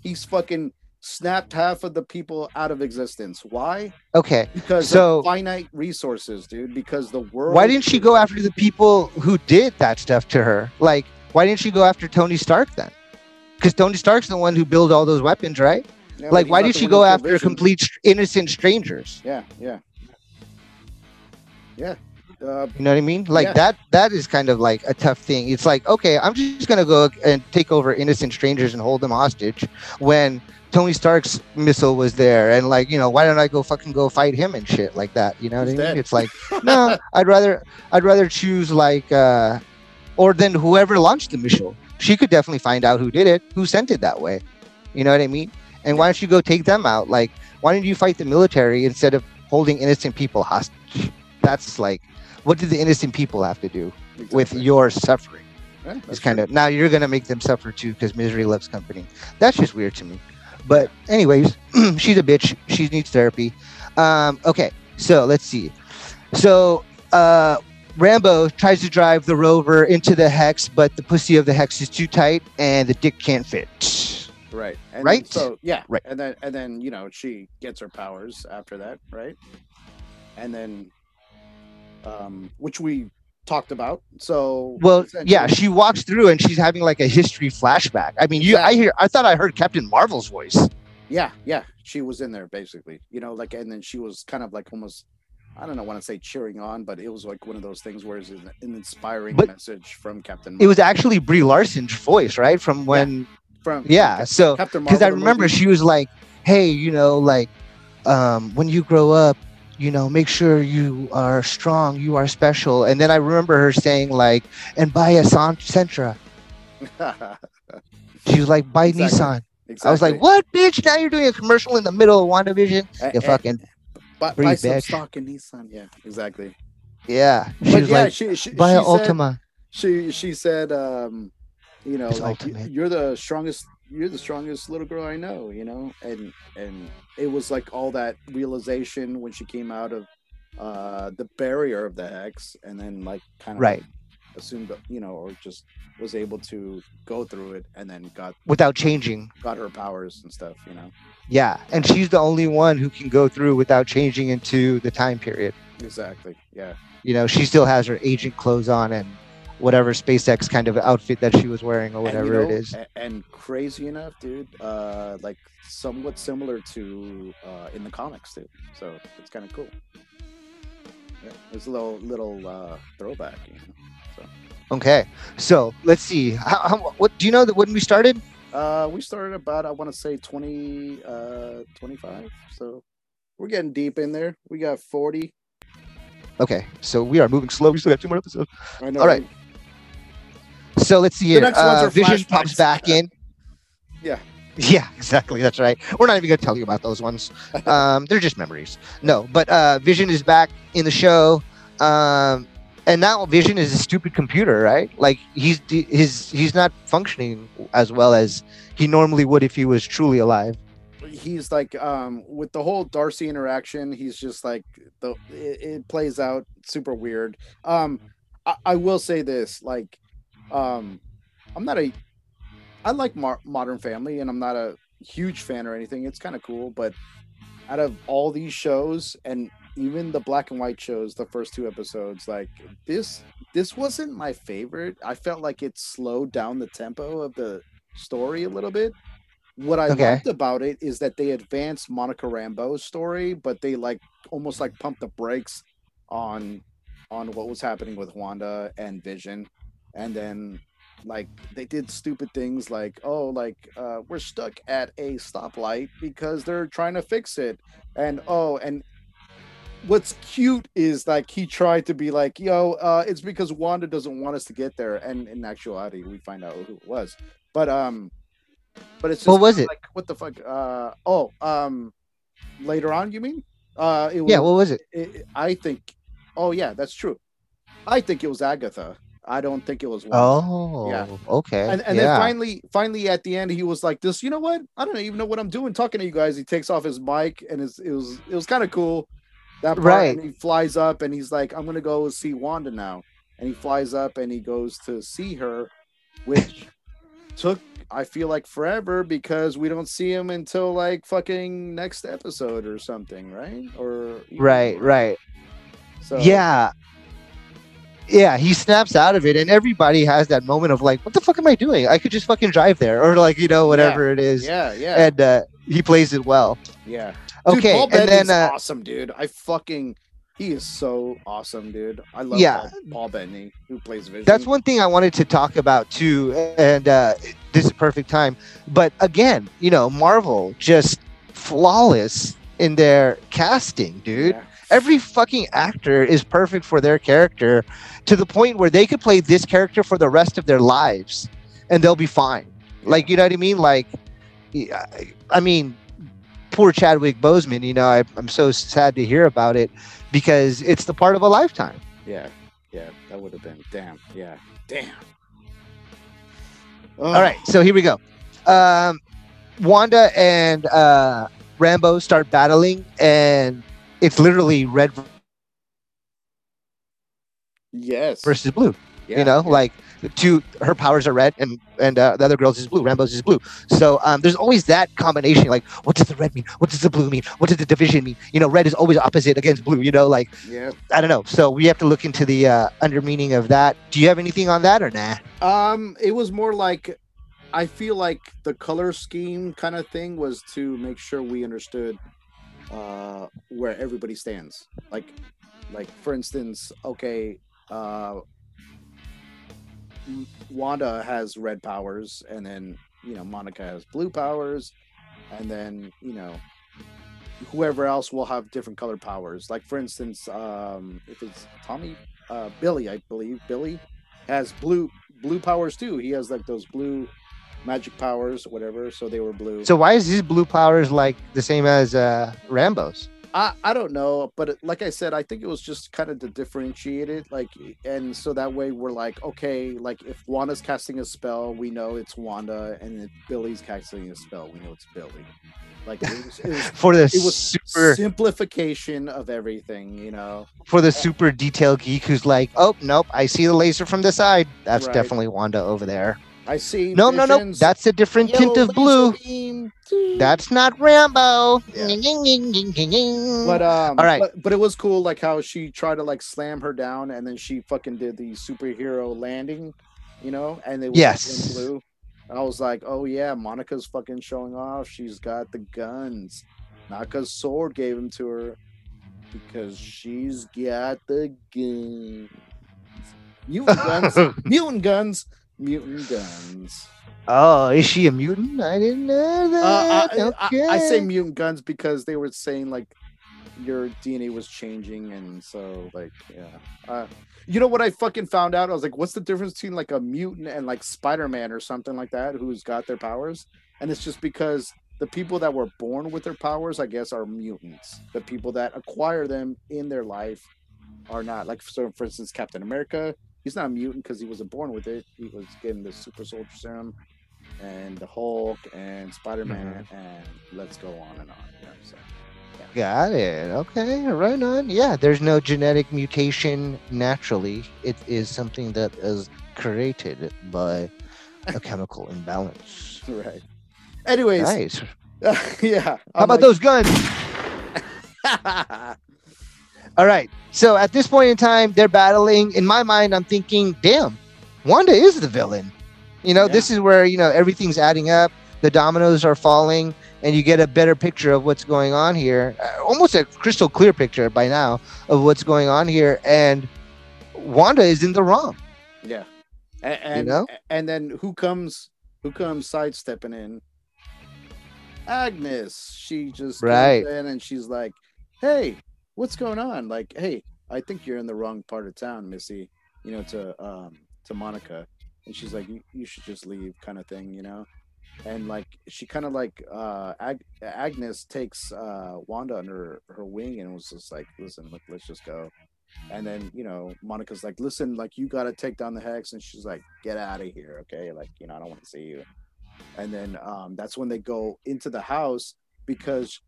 He's fucking snapped half of the people out of existence. Why? Okay. Because So- of finite resources, dude. Because the world Why didn't she go after the people who did that stuff to her? Like, why didn't she go after Tony Stark then? Because Tony Stark's the one who built all those weapons, right? Yeah, Like, why did she go after Vision. complete innocent strangers? Yeah, yeah, yeah. Uh, You know what I mean? Like Yeah. that that is kind of like a tough thing. It's like, okay, I'm just gonna go and take over innocent strangers and hold them hostage when Tony Stark's missile was there and like, you know, why don't I go fucking go fight him and shit like that? You know what He's I mean? dead. It's like, no, I'd rather I'd rather choose like uh or then whoever launched the missile. She could definitely find out who did it, who sent it that way. You know what I mean? And why don't you go take them out? Like, why don't you fight the military instead of holding innocent people hostage? That's like, what do the innocent people have to do with your suffering? Yeah, It's kind true. of now you're gonna make them suffer too because misery loves company. That's just weird to me. But anyways, she's a bitch. She needs therapy. Um, okay, so let's see. So uh, Rambeau tries to drive the rover into the hex, but the pussy of the hex is too tight and the dick can't fit. right, and right? so yeah, Right. and then and then you know she gets her powers after that, right? And then, um, which we talked about. So Well, yeah, she walks through and she's having like a history flashback. I mean, you, I hear, I thought I heard Captain Marvel's voice. yeah, yeah, she was in there basically, you know, like, and then she was kind of like almost. I don't know, want to say cheering on, but it was like one of those things where it's an inspiring But message from Captain. It was actually Brie Larson's voice, right? From when, from yeah. So because I remember movie. she was like, "Hey, you know, like, um, when you grow up, you know, make sure you are strong, you are special." And then I remember her saying like, "And buy a San- Sentra." She was like, "Buy Exactly. Nissan." exactly. I was like, "What, bitch? Now you're doing a commercial in the middle of WandaVision? You a- fucking buy, buy some stock in Nissan. Yeah, exactly. yeah." She but was yeah, like, she she, "Buy she an said, Altima." she she said, um, you know, It's like ultimate. you're the strongest you're the strongest little girl I know, you know, and and it was like all that realization when she came out of uh the barrier of the hex and then like kind of Right. assumed, that, you know, or just was able to go through it, and then got without changing. got her powers and stuff, you know. Yeah, and she's the only one who can go through without changing into the time period. Exactly. Yeah. You know, she still has her agent clothes on and whatever SpaceX kind of outfit that she was wearing or And, you whatever it know, is. And crazy enough, dude, uh, like somewhat similar to uh, in the comics too. So it's kind of cool. Yeah, it's a little little uh, throwback, you know. So Okay, so let's see. How, how, what do you know that when we started? uh, we started about I want to say 20, uh, 25. So we're getting deep in there. We got forty. Okay, so we are moving slow. We still got two more episodes. I know. All right. So let's see here. Uh, Vision pops back in. Yeah. Yeah, exactly. That's right. We're not even going to tell you about those ones. Um, they're just memories. No, but uh, Vision is back in the show, um, and now Vision is a stupid computer, right? Like he's his he's not functioning as well as he normally would if he was truly alive. he's like um with the whole darcy interaction he's just like the it, it plays out super weird um I, I will say this like um i'm not a i like Mar- modern family and i'm not a huge fan or anything. It's kind of cool but out of all these shows and even the black and white shows the first two episodes like this this wasn't my favorite. I felt like it slowed down the tempo of the story a little bit. What I Okay. liked about it is that they advanced Monica Rambeau's story, but they like almost like pumped the brakes on on what was happening with Wanda and Vision, and then like they did stupid things like oh like uh, we're stuck at a stoplight because they're trying to fix it, and oh and what's cute is like he tried to be like yo uh it's because Wanda doesn't want us to get there, and in actuality we find out who it was, but um. But it's just What was it? Like what the fuck? Uh oh. Um, later on, you mean? Uh, it was, Yeah, what was it? it, I think. Oh yeah, that's true. I think it was Agatha. I don't think it was. Wanda. Oh, Yeah. okay. And, and yeah. then finally, finally at the end, he was like, "This, you know what? I don't even know what I'm doing talking to you guys." He takes off his mic, and it was it was kind of cool. That part, Right. And he flies up, and he's like, "I'm gonna go see Wanda now." And he flies up, and he goes to see her, which took I feel like forever because we don't see him until like fucking next episode or something, right? Or right, right. So Yeah. Yeah, he snaps out of it, and everybody has that moment of like, "What the fuck am I doing? I could just fucking drive there," or like, you know, whatever it is. yeah, yeah, And uh, he plays it well. yeah. Dude, Okay, Paul and then uh, awesome, dude. I fucking he is so awesome, dude. I love Yeah. Paul, Paul Bettany who plays Vision. that's one thing I wanted to talk about too, and uh, this is perfect time. But again, you know, Marvel just flawless in their casting, dude. Yeah. Every fucking actor is perfect for their character to the point where they could play this character for the rest of their lives and they'll be fine. Like, you know what I mean? Like, I mean, poor Chadwick Boseman, you know, I, I'm so sad to hear about it because it's the part of a lifetime. Yeah, yeah, that would have been damn. Yeah, damn. All right, so here we go. Um, Wanda and uh, Rambeau start battling, and it's literally red Yes. versus blue. Yeah, you know, like two her powers are red and and uh, the other girl's is blue. Rambeau's is blue. So um, there's always that combination. Like, what does the red mean? What does the blue mean? What does the division mean? You know, red is always opposite against blue. You know, like Yeah. I don't know. So we have to look into the uh, under meaning of that. Do you have anything on that or nah? Um, it was more like I feel like the color scheme kind of thing was to make sure we understood uh where everybody stands. Like like for instance, okay, uh Wanda has red powers and then, you know, Monica has blue powers and then, you know, whoever else will have different colored powers. Like for instance, um if it's Tommy uh Billy, I believe, Billy has blue blue powers too. He has like those blue magic powers, whatever. So they were blue. So why is his blue powers like the same as uh, Rambeau's? I, I don't know, but it, like I said, I think it was just kind of to differentiate it, like, and so that way we're like, okay, like if Wanda's casting a spell, we know it's Wanda, and if Billy's casting a spell, we know it's Billy. Like it was, it was, For the it was super simplification of everything, you know. for the super detailed geek who's like, oh nope, I see the laser from the side. That's Right. definitely Wanda over there. I see. No, no, no. That's a different tint of blue. beam. That's not Rambeau. Yeah. But um, All right. But, but it was cool, like how she tried to like slam her down, and then she fucking did the superhero landing, you know, and it was Yes. in blue. I was like, oh yeah, Monica's fucking showing off. She's got the guns, not because Sword gave them to her, because she's got the guns. Mutant guns, mutant guns, mutant guns. oh, is she a mutant? I didn't know Uh, that. I, I, I say mutant guns because they were saying like your DNA was changing, and so like yeah. Uh, you know what I fucking found out? I was like, what's the difference between like a mutant and like Spider Man or something like that, who's got their powers? And it's just because the people that were born with their powers, I guess, are mutants. The people that acquire them in their life are not. Like so, for instance, Captain America, he's not a mutant because he wasn't born with it. He was getting the super soldier serum and the Hulk and Spider Man mm-hmm. and let's go on and on. You know, so. Got it. Okay, right on. Yeah, there's no genetic mutation naturally. It is something that is created by a chemical imbalance. Right. Anyways, Nice. yeah. How about those guns? All right. So at this point in time, they're battling. In my mind, I'm thinking, damn, Wanda is the villain. You know, Yeah. this is where, you know, everything's adding up. The dominoes are falling, and you get a better picture of what's going on here. Uh, almost a crystal clear picture by now of what's going on here. And Wanda is in the wrong. Yeah. And, and know? and then who comes who comes sidestepping in? Agnes. She just comes Right. in and she's like, Hey, what's going on? Like, hey, I think you're in the wrong part of town, Missy, you know, to um to Monica. And she's like, You, should just leave, kind of thing, you know? And like she kind of like uh Ag- Agnes takes uh Wanda under her wing and was just like, Listen, look, let's just go. And then, you know, Monica's like, listen, like, you got to take down the hex. And she's like, get out of here. Okay. Like, you know, I don't want to see you. And then um, that's when they go into the house because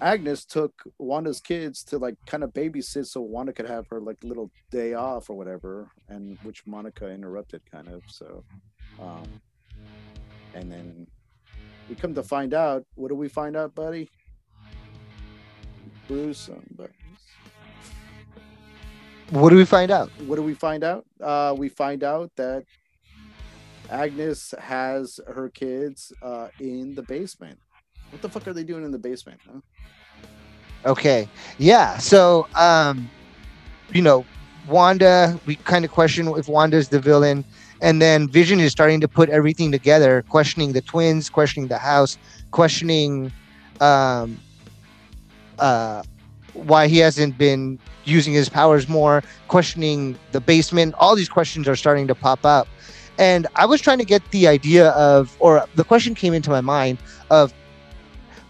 Agnes took Wanda's kids to like kind of babysit so Wanda could have her like little day off or whatever. And which Monica interrupted kind of. So, um, and then we come to find out, what do we find out, buddy? Bruce, um, but What do we find out? what do we find out? Uh, we find out that Agnes has her kids uh, in the basement. What the fuck are they doing in the basement? Huh? Okay. Yeah. So, um, you know, Wanda, we kind of question if Wanda's the villain. And then Vision is starting to put everything together, questioning the twins, questioning the house, questioning um, uh, why he hasn't been using his powers more, questioning the basement. All these questions are starting to pop up. And I was trying to get the idea of, or the question came into my mind of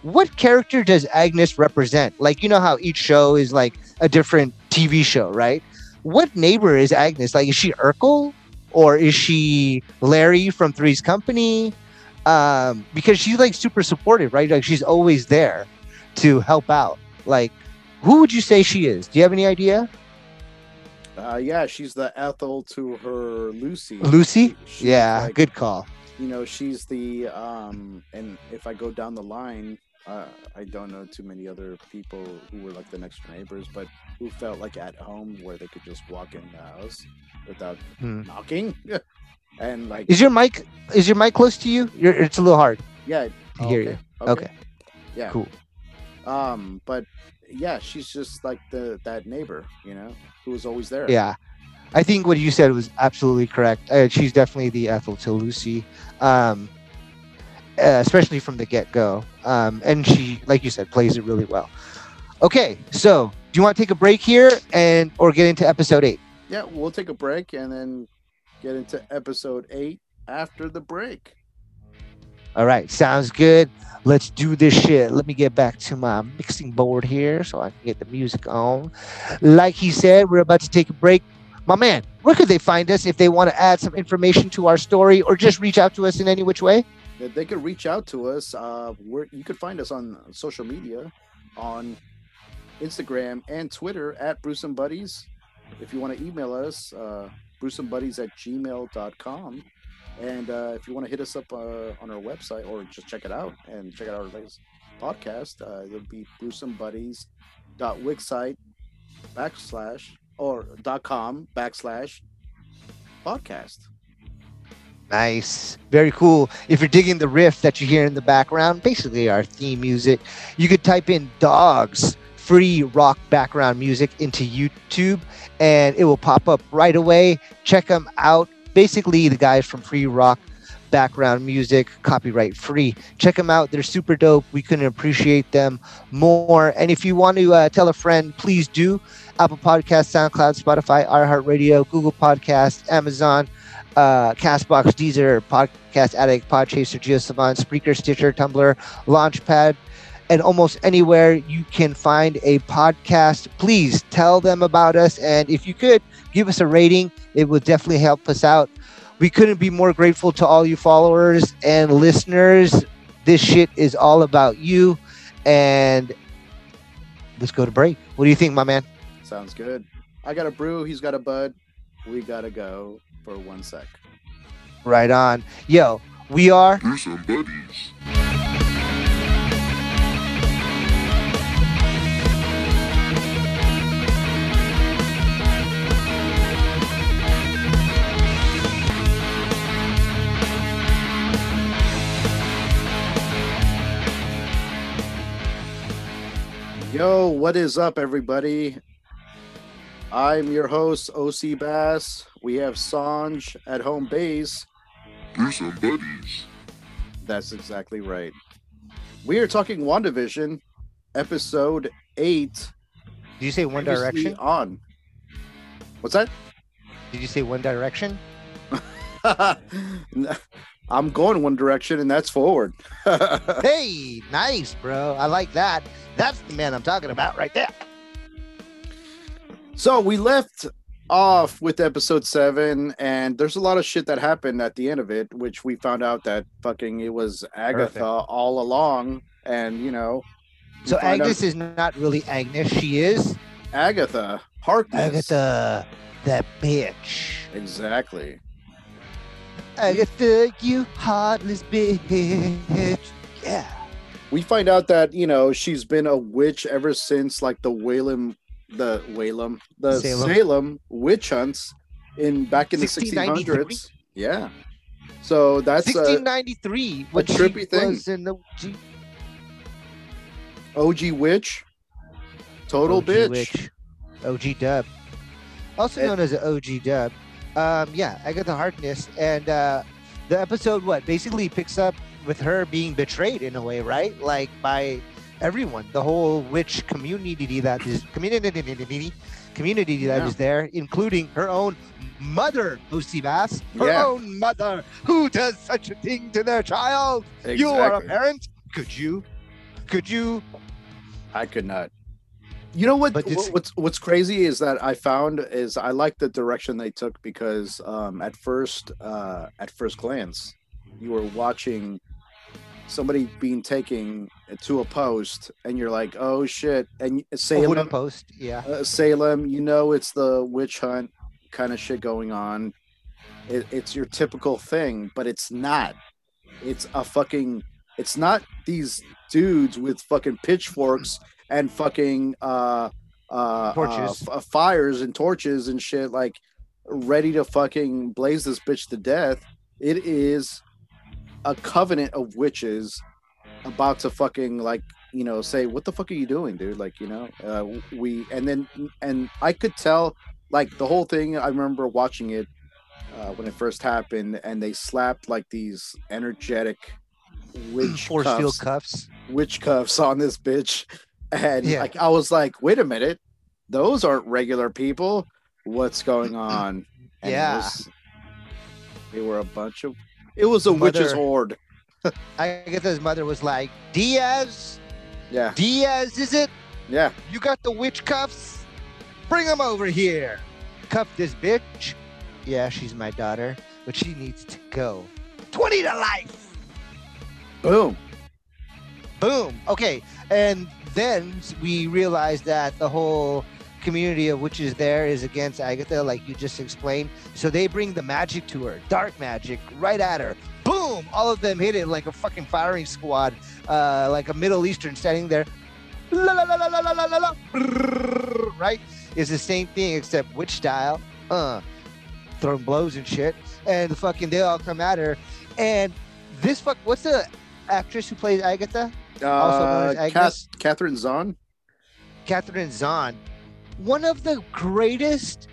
what character does Agnes represent? Like, you know how each show is like a different TV show, right? What neighbor is Agnes? Like, is she Urkel or is she Larry from Three's Company? Um, because she's like super supportive, right? Like, she's always there to help out. Like, who would you say she is? Do you have any idea? Uh, yeah, she's the Ethel to her Lucy. Lucy? She's Yeah, like, good call. You know, she's the um, and if I go down the line, uh, I don't know too many other people who were like the next door neighbors, but who felt like at home where they could just walk in the house without Hmm. knocking, and like Is your mic is your mic close to you? You're, it's a little hard yeah, to hear you. Okay. yeah, Cool. Um, but yeah, she's just like the that neighbor, you know, who was always there. Yeah. I think what you said was absolutely correct. Uh, she's definitely the Ethel to Lucy, um, uh, especially from the get go. Um, and she, like you said, plays it really well. Okay, so do you want to take a break here and or get into episode eight? yeah. We'll take a break and then get into episode eight after the break. All right, sounds good. Let's do this shit. Let me get back to my mixing board here so I can get the music on. Like he said, we're about to take a break. My man, where could they find us if they want to add some information to our story or just reach out to us in any which way? They could reach out to us. Uh, we're, you could find us on social media, on Instagram and Twitter at Brewsome Buddies. If you want to email us, uh, Brewsome Buddies at gmail.com. And uh, if you want to hit us up uh, on our website or just check it out and check out our latest podcast, uh, it'll be brewsomebuddies.wixsite backslash or dot com backslash podcast. Nice. Very cool. If you're digging the riff that you hear in the background, basically our theme music, you could type in dogs free rock background music into YouTube and it will pop up right away. Check them out. Basically, the guys from Free Rock Background Music, copyright free. Check them out. They're super dope. We couldn't appreciate them more. And if you want to uh, tell a friend, please do. Apple Podcast, SoundCloud, Spotify, iHeartRadio, Google Podcast, Amazon, uh, Castbox, Deezer, Podcast Addict, Podchaser, GeoSavant, Spreaker, Stitcher, Tumblr, Launchpad, and almost anywhere you can find a podcast. Please tell them about us. And if you could, give us a rating. It would definitely help us out. We couldn't be more grateful to all you followers and listeners. This shit is all about you. And let's go to break. What do you think, my man? Sounds good. I got a brew. He's got a bud. We got to go for one sec. Right on. Yo, we are Brewsome Buddies. Yo, what is up, everybody? I'm your host, Osebass. We have Sanj at home base. Brewsome Buddies. That's exactly right. We are talking WandaVision, episode eight. Did you say One previously Direction? On. What's that? Did you say One Direction? I'm going one direction, and that's forward. Hey, nice, bro. I like that. That's the man I'm talking about right there. So we left off with episode seven, and there's a lot of shit that happened at the end of it, which we found out that fucking it was Agatha Perfect. all along, and you know, So find out Agnes is not really Agnes. She is Agatha Harkness. Agatha, that bitch. Exactly. Agatha, you heartless bitch. Yeah. We find out that you know she's been a witch ever since like the Whalem, the Whalem, the Salem. Salem, witch hunts in back in the 1693? 1600s. Yeah. So that's uh, 1693. When she trippy thing. was in the G- OG witch. Total OG bitch. witch. OG dub. Also And- known as an OG dub. Um, yeah, Agatha Harkness. And uh, the episode, what, basically picks up with her being betrayed in a way, right? Like by everyone, the whole witch community that is community community that Yeah. is there, including her own mother, Lucy Bass. Her Yeah. own mother. Who does such a thing to their child? You are a parent? Could you? Could you? I could not. You know what? But What's what's crazy is that I found is I like the direction they took because um, at first uh, at first glance you were watching somebody being taken to a post and you're like oh shit and Salem wooden post. Yeah. uh, Salem you know it's the witch hunt kind of shit going on it, it's your typical thing but it's not it's a fucking it's not these dudes with fucking pitchforks and fucking uh uh, Torches. uh f- fires and torches and shit like ready to fucking blaze this bitch to death it is a covenant of witches about to fucking like you know say what the fuck are you doing dude like you know uh, we and then and i could tell like the whole thing i remember watching it uh, when it first happened and they slapped like these energetic witch Force field cuffs, cuffs. witch cuffs on this bitch and Yeah. like i was like wait a minute those aren't regular people what's going on and Yeah. was- they were a bunch of it was a witch's horde. I guess his mother was like, Diaz, Yeah, Diaz, is it? yeah. You got the witch cuffs? Bring them over here. Cuff this bitch. Yeah, she's my daughter, but she needs to go. 20 to life. Boom. Boom. Okay. And then we realized that the whole community of witches there is against Agatha, like you just explained. So they bring the magic to her, dark magic, right at her. Boom! All of them hit it like a fucking firing squad, uh, like a Middle Eastern standing there. La la la la la la la la. Right? It's the same thing except witch style. Uh, throwing blows and shit, and fucking they all come at her. And this fuck, what's the actress who plays Agatha? Uh, also known as uh, Agatha? Kathryn Hahn. Kathryn Hahn one of the greatest,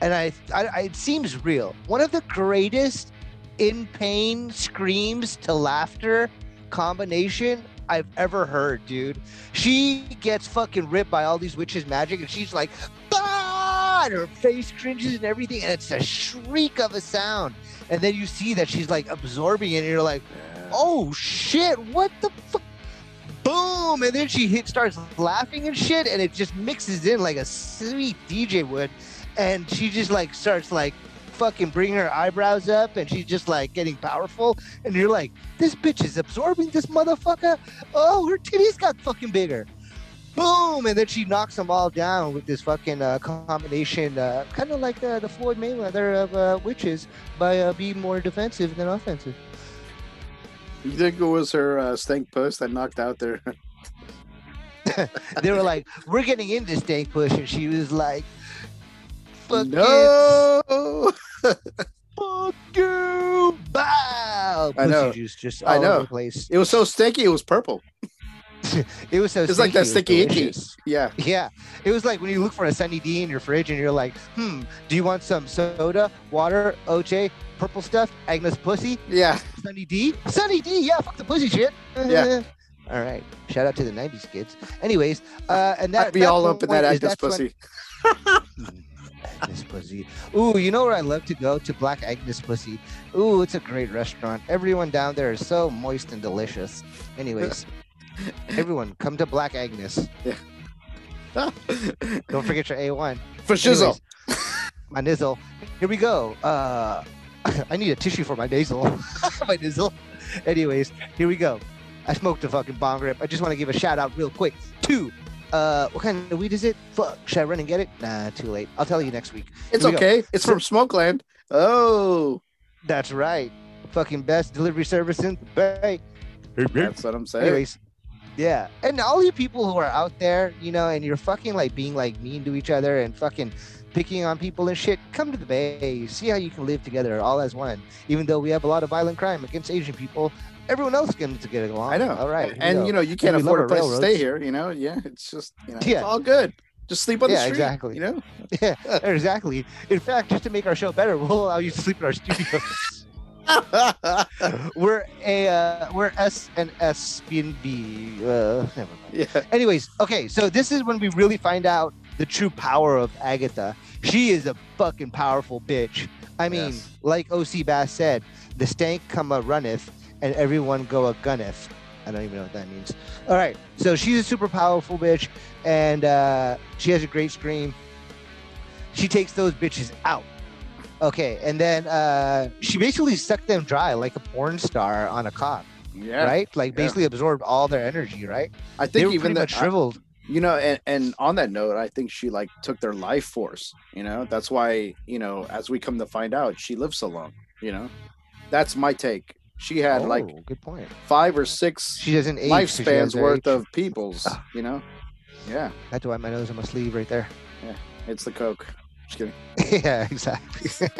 and I, I, it seems real, one of the greatest in pain screams to laughter combination I've ever heard, dude. She gets fucking ripped by all these witches' magic, and she's like, ah! and her face cringes and everything, and it's a shriek of a sound. And then you see that she's like absorbing it, and you're like, oh shit, what the fuck? Boom! And then she hit, starts laughing and shit, and it just mixes in like a sweet DJ would. And she just like starts like fucking bringing her eyebrows up, and she's just like getting powerful. And you're like, this bitch is absorbing this motherfucker. Oh, her titties got fucking bigger. Boom! And then she knocks them all down with this fucking uh, combination, uh, kind of like uh, the Floyd Mayweather of uh, witches, by uh, being more defensive than offensive. You think it was her uh, stank puss that knocked out there? they were like, "We're getting into stank push," and she was like, "Fuck no. fuck you, bow." I know. Juice just I know. the place. It was so stinky. It was purple. It was so. It's like that stinky, sticky icky. Yeah. Yeah, it was like when you look for a Sunny D in your fridge, and you're like, "Hmm, do you want some soda, water, OJ, purple stuff, Agnes pussy, Yeah. Sunny D, Sunny D? Yeah, fuck the pussy shit." Yeah. All right. Shout out to the '90s kids. Anyways, uh, and that I'd be all up in that Agnes that's when- pussy. Agnes Pussy. Ooh, you know where I love to go? To Black Agnes Pussy. Ooh, it's a great restaurant. Everyone down there is so moist and delicious. Anyways, everyone come to Black Agnes. Don't forget your A1. For shizzle. Anyways, my nizzle. Here we go. Uh, I need a tissue for my nasal. my nizzle. Anyways, here we go. I smoked a fucking bong rip. I just want to give a shout out real quick to uh, what kind of weed is it? Fuck, should I run and get it? Nah, too late. I'll tell you next week. It's Here we go. okay. It's from Smokeland. Oh, That's right. Fucking best delivery service in the Bay. that's what I'm saying. Anyways, yeah. And all you people who are out there, you know, and you're fucking like being like mean to each other and fucking picking on people and shit, come to the Bay. See how you can live together all as one. Even though we have a lot of violent crime against Asian people, everyone else can to get along. I know. All right. And, you know, you can't afford a place our to stay here. You know, yeah. It's just, you know, Yeah. it's all good. Just sleep on the Yeah, street. exactly. You know. yeah, exactly. In fact, just to make our show better, we'll allow you to sleep in our studio. we're a uh, we're S and S B and B. Uh, never mind. yeah. Anyways, okay, so this is when we really find out the true power of Agatha. She is a fucking powerful bitch. I mean, Yes. like Osebass said, the stank come a runneth and everyone go a gunneth. I don't even know what that means. All right, so she's a super powerful bitch and uh, she has a great scream. She takes those bitches out. Okay, and then uh, she basically sucked them dry like a porn star on a cock, Yeah. right? Like yeah. basically absorbed all their energy, right? I think even pretty much shriveled. You know, and, and on that note, I think she like took their life force. You know, that's why you know, as we come to find out, she lived so long. You know, that's my take. She had oh, like Oh, good point. five or six She doesn't age. 'cause she has lifespans their worth age. of people's. Ah. You know, yeah, That's why my nose on my sleeve right there. Yeah. It's the coke. Just kidding. yeah, exactly.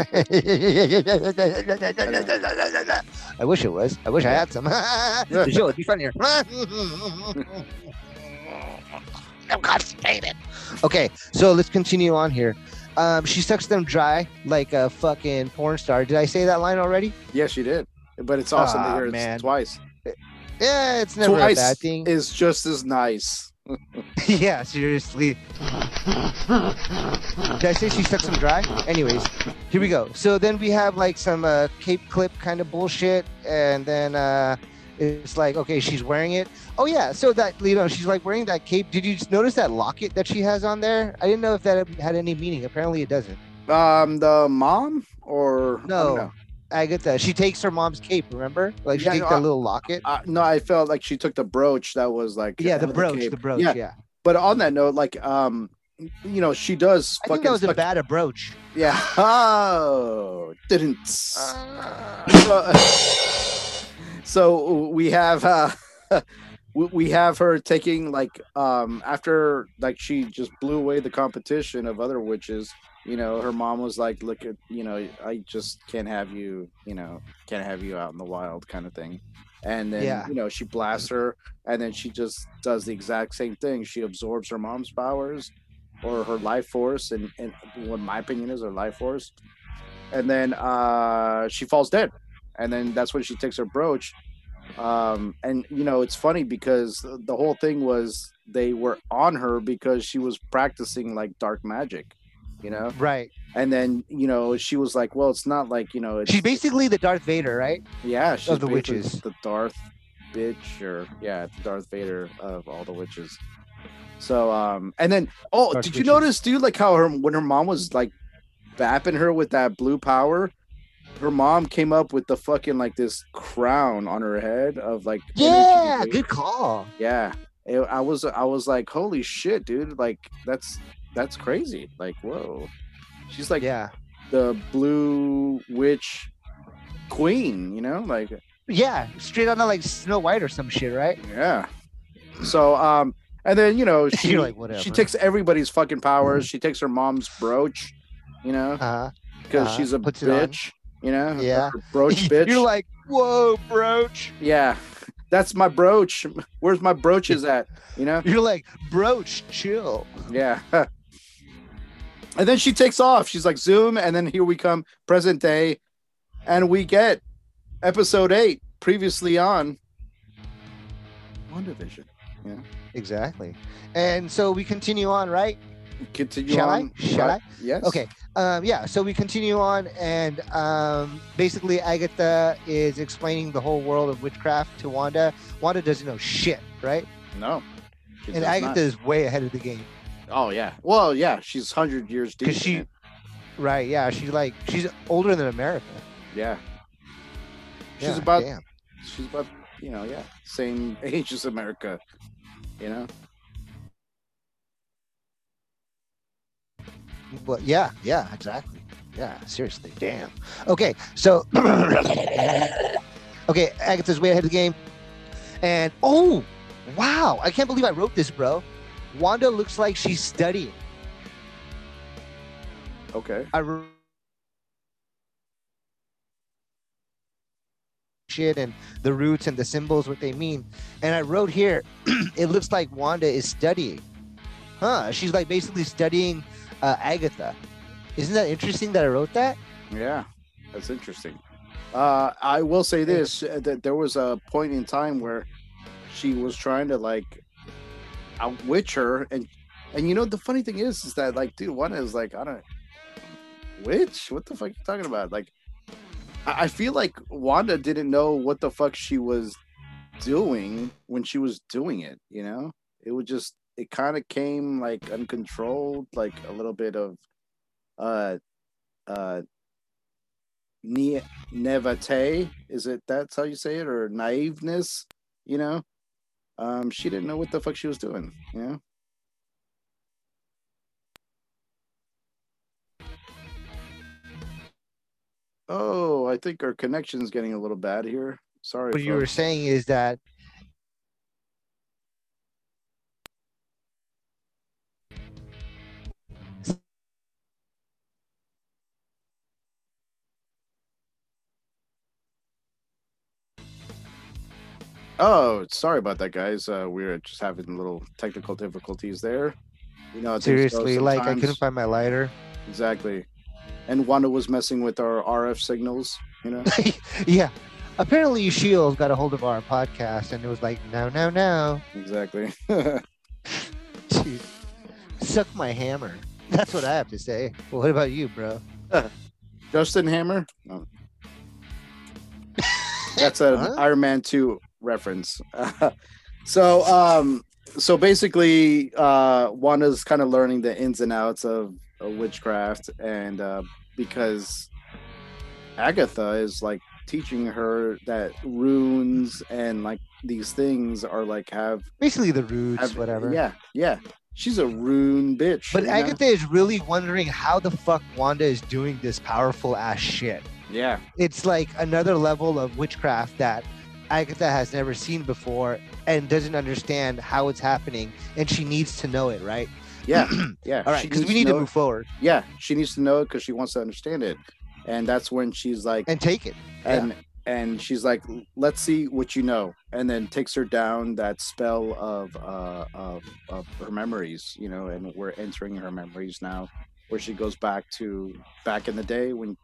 I wish it was. I wish I had some. the show would be funnier. Okay, so let's continue on here. Um, she sucks them dry like a fucking porn star. Did I say that line already? Yes, she did. But it's awesome Ah, to hear it twice. Yeah, it's never Twice a bad thing. is just as nice. yeah, seriously. Did I say she sucks them dry? Anyways, here we go. So then we have like some uh, cape clip kind of bullshit, and then uh, It's like okay, she's wearing it. Oh yeah, so that you know she's like wearing that cape. Did you just notice that locket that she has on there? I didn't know if that had any meaning. Apparently, it doesn't. Um, the mom or no. I know. Agatha. She takes her mom's cape. Remember, like she Yeah, takes no, that I- little locket. Uh, no, I felt like she took the brooch that was like yeah, the uh, brooch. cape. The brooch. Yeah, Yeah, but on that note, like um, you know, she does I think that was a bad brooch. yeah. Oh, didn't. Uh, so, so we have uh we- have her taking like um after like she just blew away the competition of other witches you know her mom was like look at you know i just can't have you you know can't have you out in the wild kind of thing. And then Yeah. you know she blasts her and then she just does the exact same thing. She absorbs her mom's powers or her life force and, and what my opinion is her life force. And then uh she falls dead and then that's when she takes her brooch um and you know it's funny because the whole thing was they were on her because she was practicing like dark magic you know right. and then you know she was like well it's not like you know it's She's basically the Darth Vader, right? yeah she's the witches. the darth bitch or yeah the darth vader of all the witches so um and then oh Darth did you witches. notice dude like how her when her mom was like bapping her with that blue power her mom came up with the fucking like this crown on her head of like Yeah, good call. yeah. It- i was i was like holy shit dude like that's that's crazy. Like whoa. She's like yeah, the blue witch queen you know like yeah, straight out of like Snow White or some shit, right? yeah. So um and then you know she like, whatever. she takes everybody's fucking powers. She takes her mom's brooch you know because uh-huh, she's a puts it on. bitch you know Yeah. brooch bitch You're like, whoa, brooch. yeah that's my brooch where's my brooches at you know You're like, brooch, chill. yeah and then she takes off she's like zoom and then here we come present day and we get episode eight previously on WandaVision. Yeah, exactly. And so we continue on, right? Continue Shall I? Shall Right? Yes. Okay. Um, yeah. So we continue on, and um, basically Agatha is explaining the whole world of witchcraft to Wanda. Wanda doesn't know shit, right? No. and Agatha not. is way ahead of the game, Oh yeah. Well, yeah. She's hundred years deep. she, right? Yeah, she's like she's older than America. Yeah. She's Yeah, about. damn. She's about. You know. Yeah. Same age as America. You know. Well, yeah, yeah, exactly. Yeah, seriously, damn. Okay, so okay, Agatha's way ahead of the game, and oh, wow, I can't believe I wrote this, bro. Wanda looks like she's studying. Okay. I wrote shit and the roots and the symbols, what they mean, and I wrote here, it looks like Wanda is studying. Huh? She's like basically studying uh, Agatha. Isn't that interesting that I wrote that? Yeah. That's interesting. Uh, I will say this: uh, that there was a point in time where she was trying to like outwitch her, and and you know the funny thing is, is that like, dude, one is like, I don't, witch. What the fuck you talking about? Like, I, I feel like Wanda didn't know what the fuck she was doing when she was doing it. You know, it was just it kind of came like uncontrolled, like a little bit of uh uh ne- naivete is it that's how you say it? Or naiveness you know? Um she didn't know what the fuck she was doing you know? Oh i think our connection's getting a little bad here. Sorry What you were saying is that oh sorry about that guys uh we were just having little technical difficulties there you know how things go seriously, like I couldn't find my lighter. exactly and wanda was messing with our rf signals you know yeah. Apparently, Shield got a hold of our podcast and it was like, no, no, no. exactly suck my hammer. That's what I have to say. Well, what about you, bro? Justin Hammer? No. That's an Huh? Iron Man 2 reference. so um so basically uh Wanda's kind of learning the ins and outs of, of witchcraft and uh because Agatha is like teaching her that runes and like these things are like have, Basically the roots, have whatever. Yeah, yeah. She's a rune bitch. But you know? Agatha is really wondering how the fuck Wanda is doing this powerful ass shit. Yeah, It's like another level of witchcraft that Agatha has never seen before and doesn't understand how it's happening, and she needs to know it, right? yeah, yeah. All right, because we need to know- move forward Yeah, she needs to know it because she wants to understand it, and that's when she's like, and take it. and and she's like let's see what you know and then takes her down that spell of uh of, of her memories you know and we're entering her memories now where she goes back to back in the day when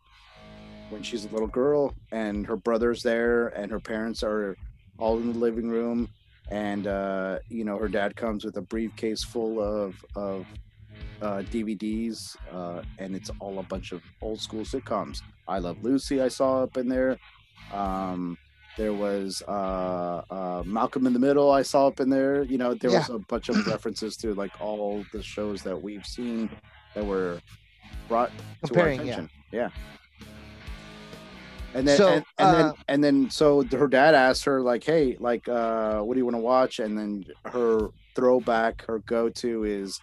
when she's a little girl and her brother's there and her parents are all in the living room and uh you know her dad comes with a briefcase full of of uh, DVDs, uh, and it's all a bunch of old school sitcoms. I Love Lucy, I saw up in there. Um, there was uh, uh, Malcolm in the Middle, I saw up in there. You know, there was a bunch of references to like all the shows that we've seen that were brought to our Comparing, yeah. attention. Yeah. And then, So, and, and then, uh, and then, so her dad asked her, like, "Hey, like, uh, what do you want to watch?" And then her throwback, her go-to is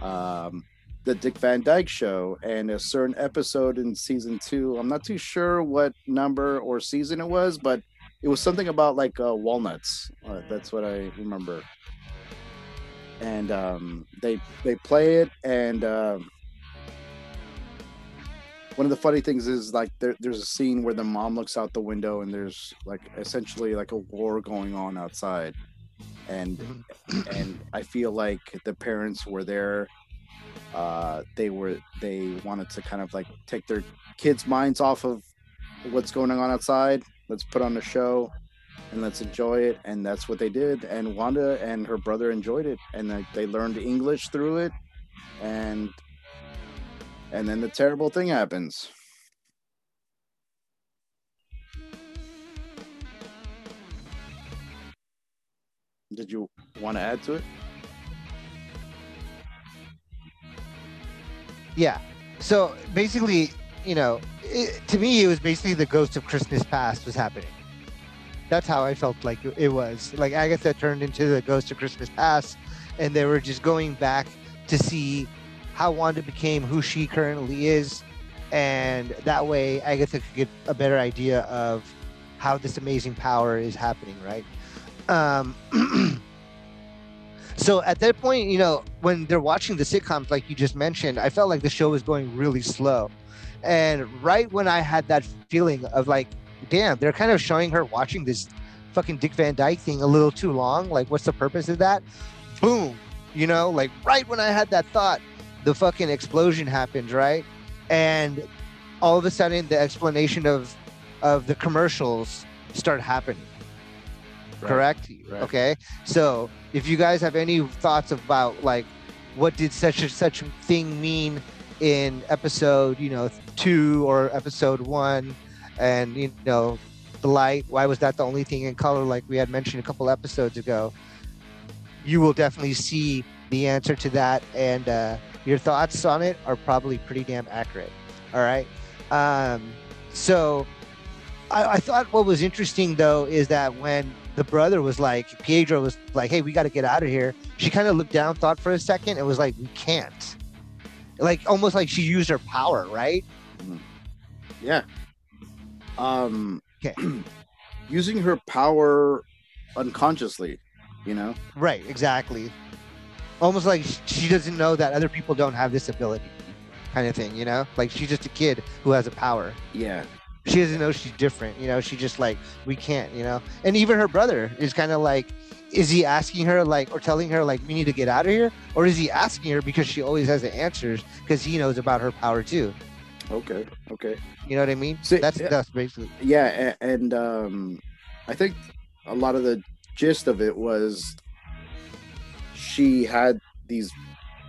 um, the Dick Van Dyke Show, and a certain episode in season two. I'm not too sure what number or season it was, but it was something about like uh, walnuts. Uh, that's what I remember. And um, they they play it, and um, one of the funny things is like there, there's a scene where the mom looks out the window, and there's like essentially like a war going on outside, and and I feel like the parents were there. Uh, they were they wanted to kind of like take their kids' minds off of what's going on outside. Let's put on a show and let's enjoy it. And that's what they did. And Wanda and her brother enjoyed it, and they, they learned English through it. And and then the terrible thing happens. Did you want to add to it? Yeah. So basically, you know, it, to me, it was basically the ghost of Christmas past was happening. That's how I felt like it was. Like Agatha turned into the ghost of Christmas past, and they were just going back to see how Wanda became who she currently is, and that way Agatha could get a better idea of how this amazing power is happening, right? Um, so at that point, you know, when they're watching the sitcoms, like you just mentioned, I felt like the show was going really slow. And right when I had that feeling of like, damn, they're kind of showing her watching this fucking Dick Van Dyke thing a little too long. Like, what's the purpose of that? Boom. You know, like right when I had that thought, the fucking explosion happens, right? And all of a sudden the explanation of of the commercials start happening. Right. Correct? Right. Okay. So if you guys have any thoughts about like what did such a such thing mean in episode, you know, two or episode one, and you know, the light, why was that the only thing in color like we had mentioned a couple episodes ago? You will definitely see the answer to that and uh, your thoughts on it are probably pretty damn accurate. All right. Um, so I, I thought what was interesting though is that when the brother was like, Pietro was like, hey, we got to get out of here. She kind of looked down, thought for a second, and was like, we can't. Like almost like she used her power, right? Yeah. Um Okay. using her power unconsciously, you know? Right, exactly. Almost like she doesn't know that other people don't have this ability, kind of thing, you know? Like she's just a kid who has a power. Yeah. She doesn't know she's different, you know? She just like, we can't, you know? And even her brother is kind of like, is he asking her like, or telling her like, we need to get out of here? Or is he asking her because she always has the answers because he knows about her power too? Okay. Okay. You know what I mean? so, that's yeah. that's basically Yeah, and um I think a lot of the gist of it was she had these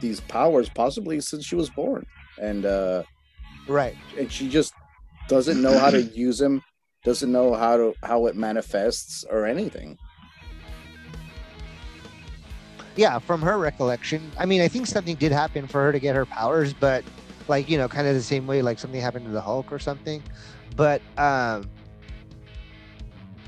these powers possibly since she was born. And uh right. and she just doesn't know how to use them doesn't know how to how it manifests or anything. Yeah, from her recollection, I mean, I think something did happen for her to get her powers, but like you know, kind of the same way like something happened to the Hulk or something. But um,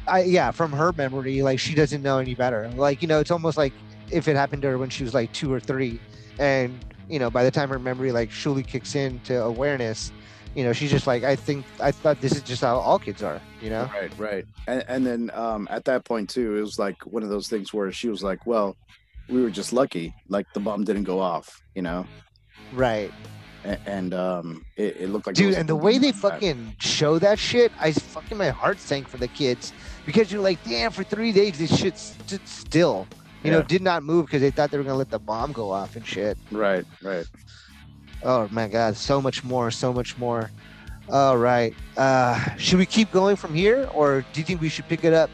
I yeah, from her memory, like she doesn't know any better. Like you know, it's almost like if it happened to her when she was like two or three, and you know, by the time her memory like truly kicks in to awareness, you know, she's just like, I think I thought this is just how all kids are, you know. Right, right. And and then um at that point too, it was like one of those things where she was like, Well, we were just lucky, like the bomb didn't go off, you know? Right. And, um it, it looked like dude and the way they that. fucking show that shit i fucking my heart sank for the kids because you're like damn for three days this shit stood still you know did not move because they thought they were gonna let the bomb go off and shit. Right, right. oh my god. So much more so much more. All right. Uh should we keep going from here or do you think we should pick it up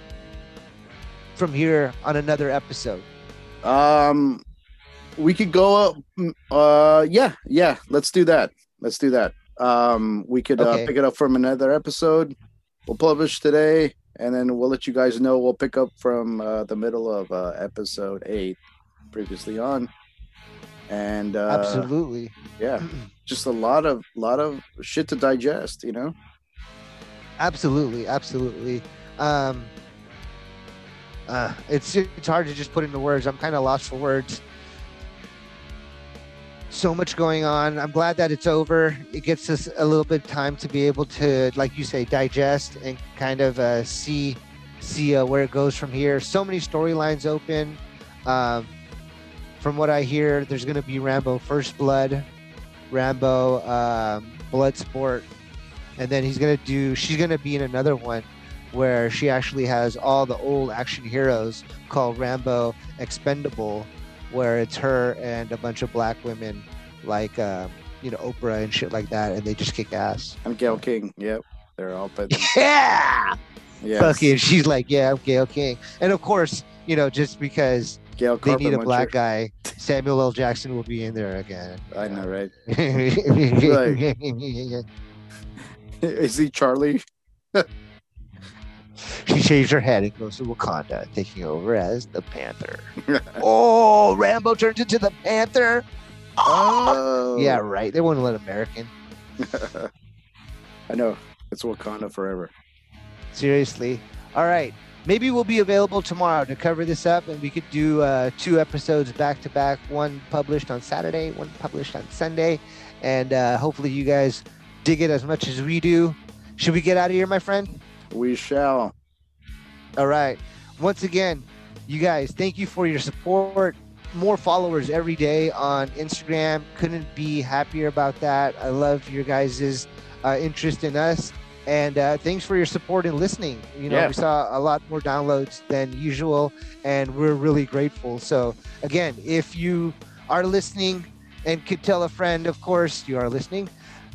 from here on another episode? Um we could go up mm, uh yeah, yeah, let's do that. Let's do that. Um we could uh, pick it up from another episode. We'll publish today and then we'll let you guys know. We'll pick up from uh, the middle of uh, episode 8 previously on. And uh absolutely. yeah, just a lot of lot of shit to digest, you know. absolutely absolutely. Um uh it's it's hard to just put into words. I'm kind of lost for words so much going on. I'm glad that it's over. It gets us a little bit time to be able to like you say digest and kind of uh, see see uh, where it goes from here. So many storylines open. Um, from what i hear there's going to be rambo first blood rambo um, blood sport and then he's gonna do she's gonna be in another one where she actually has all the old action heroes called rambo expendable where it's her and a bunch of black women like um, you know oprah and shit like that and they just kick ass. And Gail King, yep. They're all but yeah! Yeah. fucking she's like yeah i'm gail king. And of course you know just because Gail they need a black guy samuel l. Jackson will be in there again. I know, right? right. Is he Charlie? She shaves her head and goes to Wakanda, taking over as the Panther. oh, Rambeau turns into the Panther. oh, Yeah, right. They wouldn't let American. I know. It's Wakanda forever. Seriously. All right. Maybe we'll be available tomorrow to cover this up, and we could do uh, two episodes back to back. One published on Saturday, one published on Sunday, and uh, hopefully you guys dig it as much as we do. Should we get out of here, my friend? We shall. All right. Once again, you guys, thank you for your support. More followers every day on Instagram. Couldn't be happier about that. I love your guys' uh, interest in us. And uh, thanks for your support and listening. You know, Yeah. we saw a lot more downloads than usual, and we're really grateful. So, again, if you are listening and could tell a friend, of course, you are listening.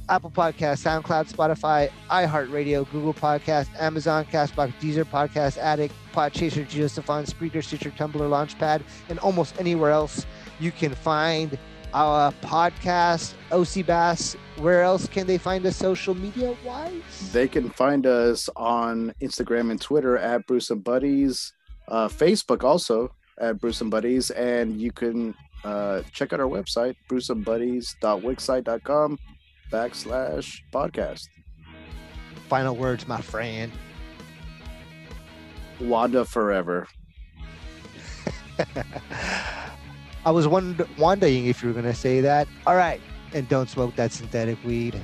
Apple Podcast, SoundCloud, Spotify, iHeartRadio, Google Podcast, Amazon, Castbox, Deezer, Podcast Addict, Podchaser, Geosaphon, Spreaker, Stitcher, Tumblr, Launchpad, and almost anywhere else you can find our podcast, Osebass. Where else can they find us social media wise? They can find us on Instagram and Twitter at Brewsome Buddies, uh, Facebook also at Brewsome Buddies, and you can uh, check out our website, brewsomebuddies.wixsite.com backslash podcast. Final words, my friend. Wanda forever. I was wondering if you were going to say that. All right. And don't smoke that synthetic weed.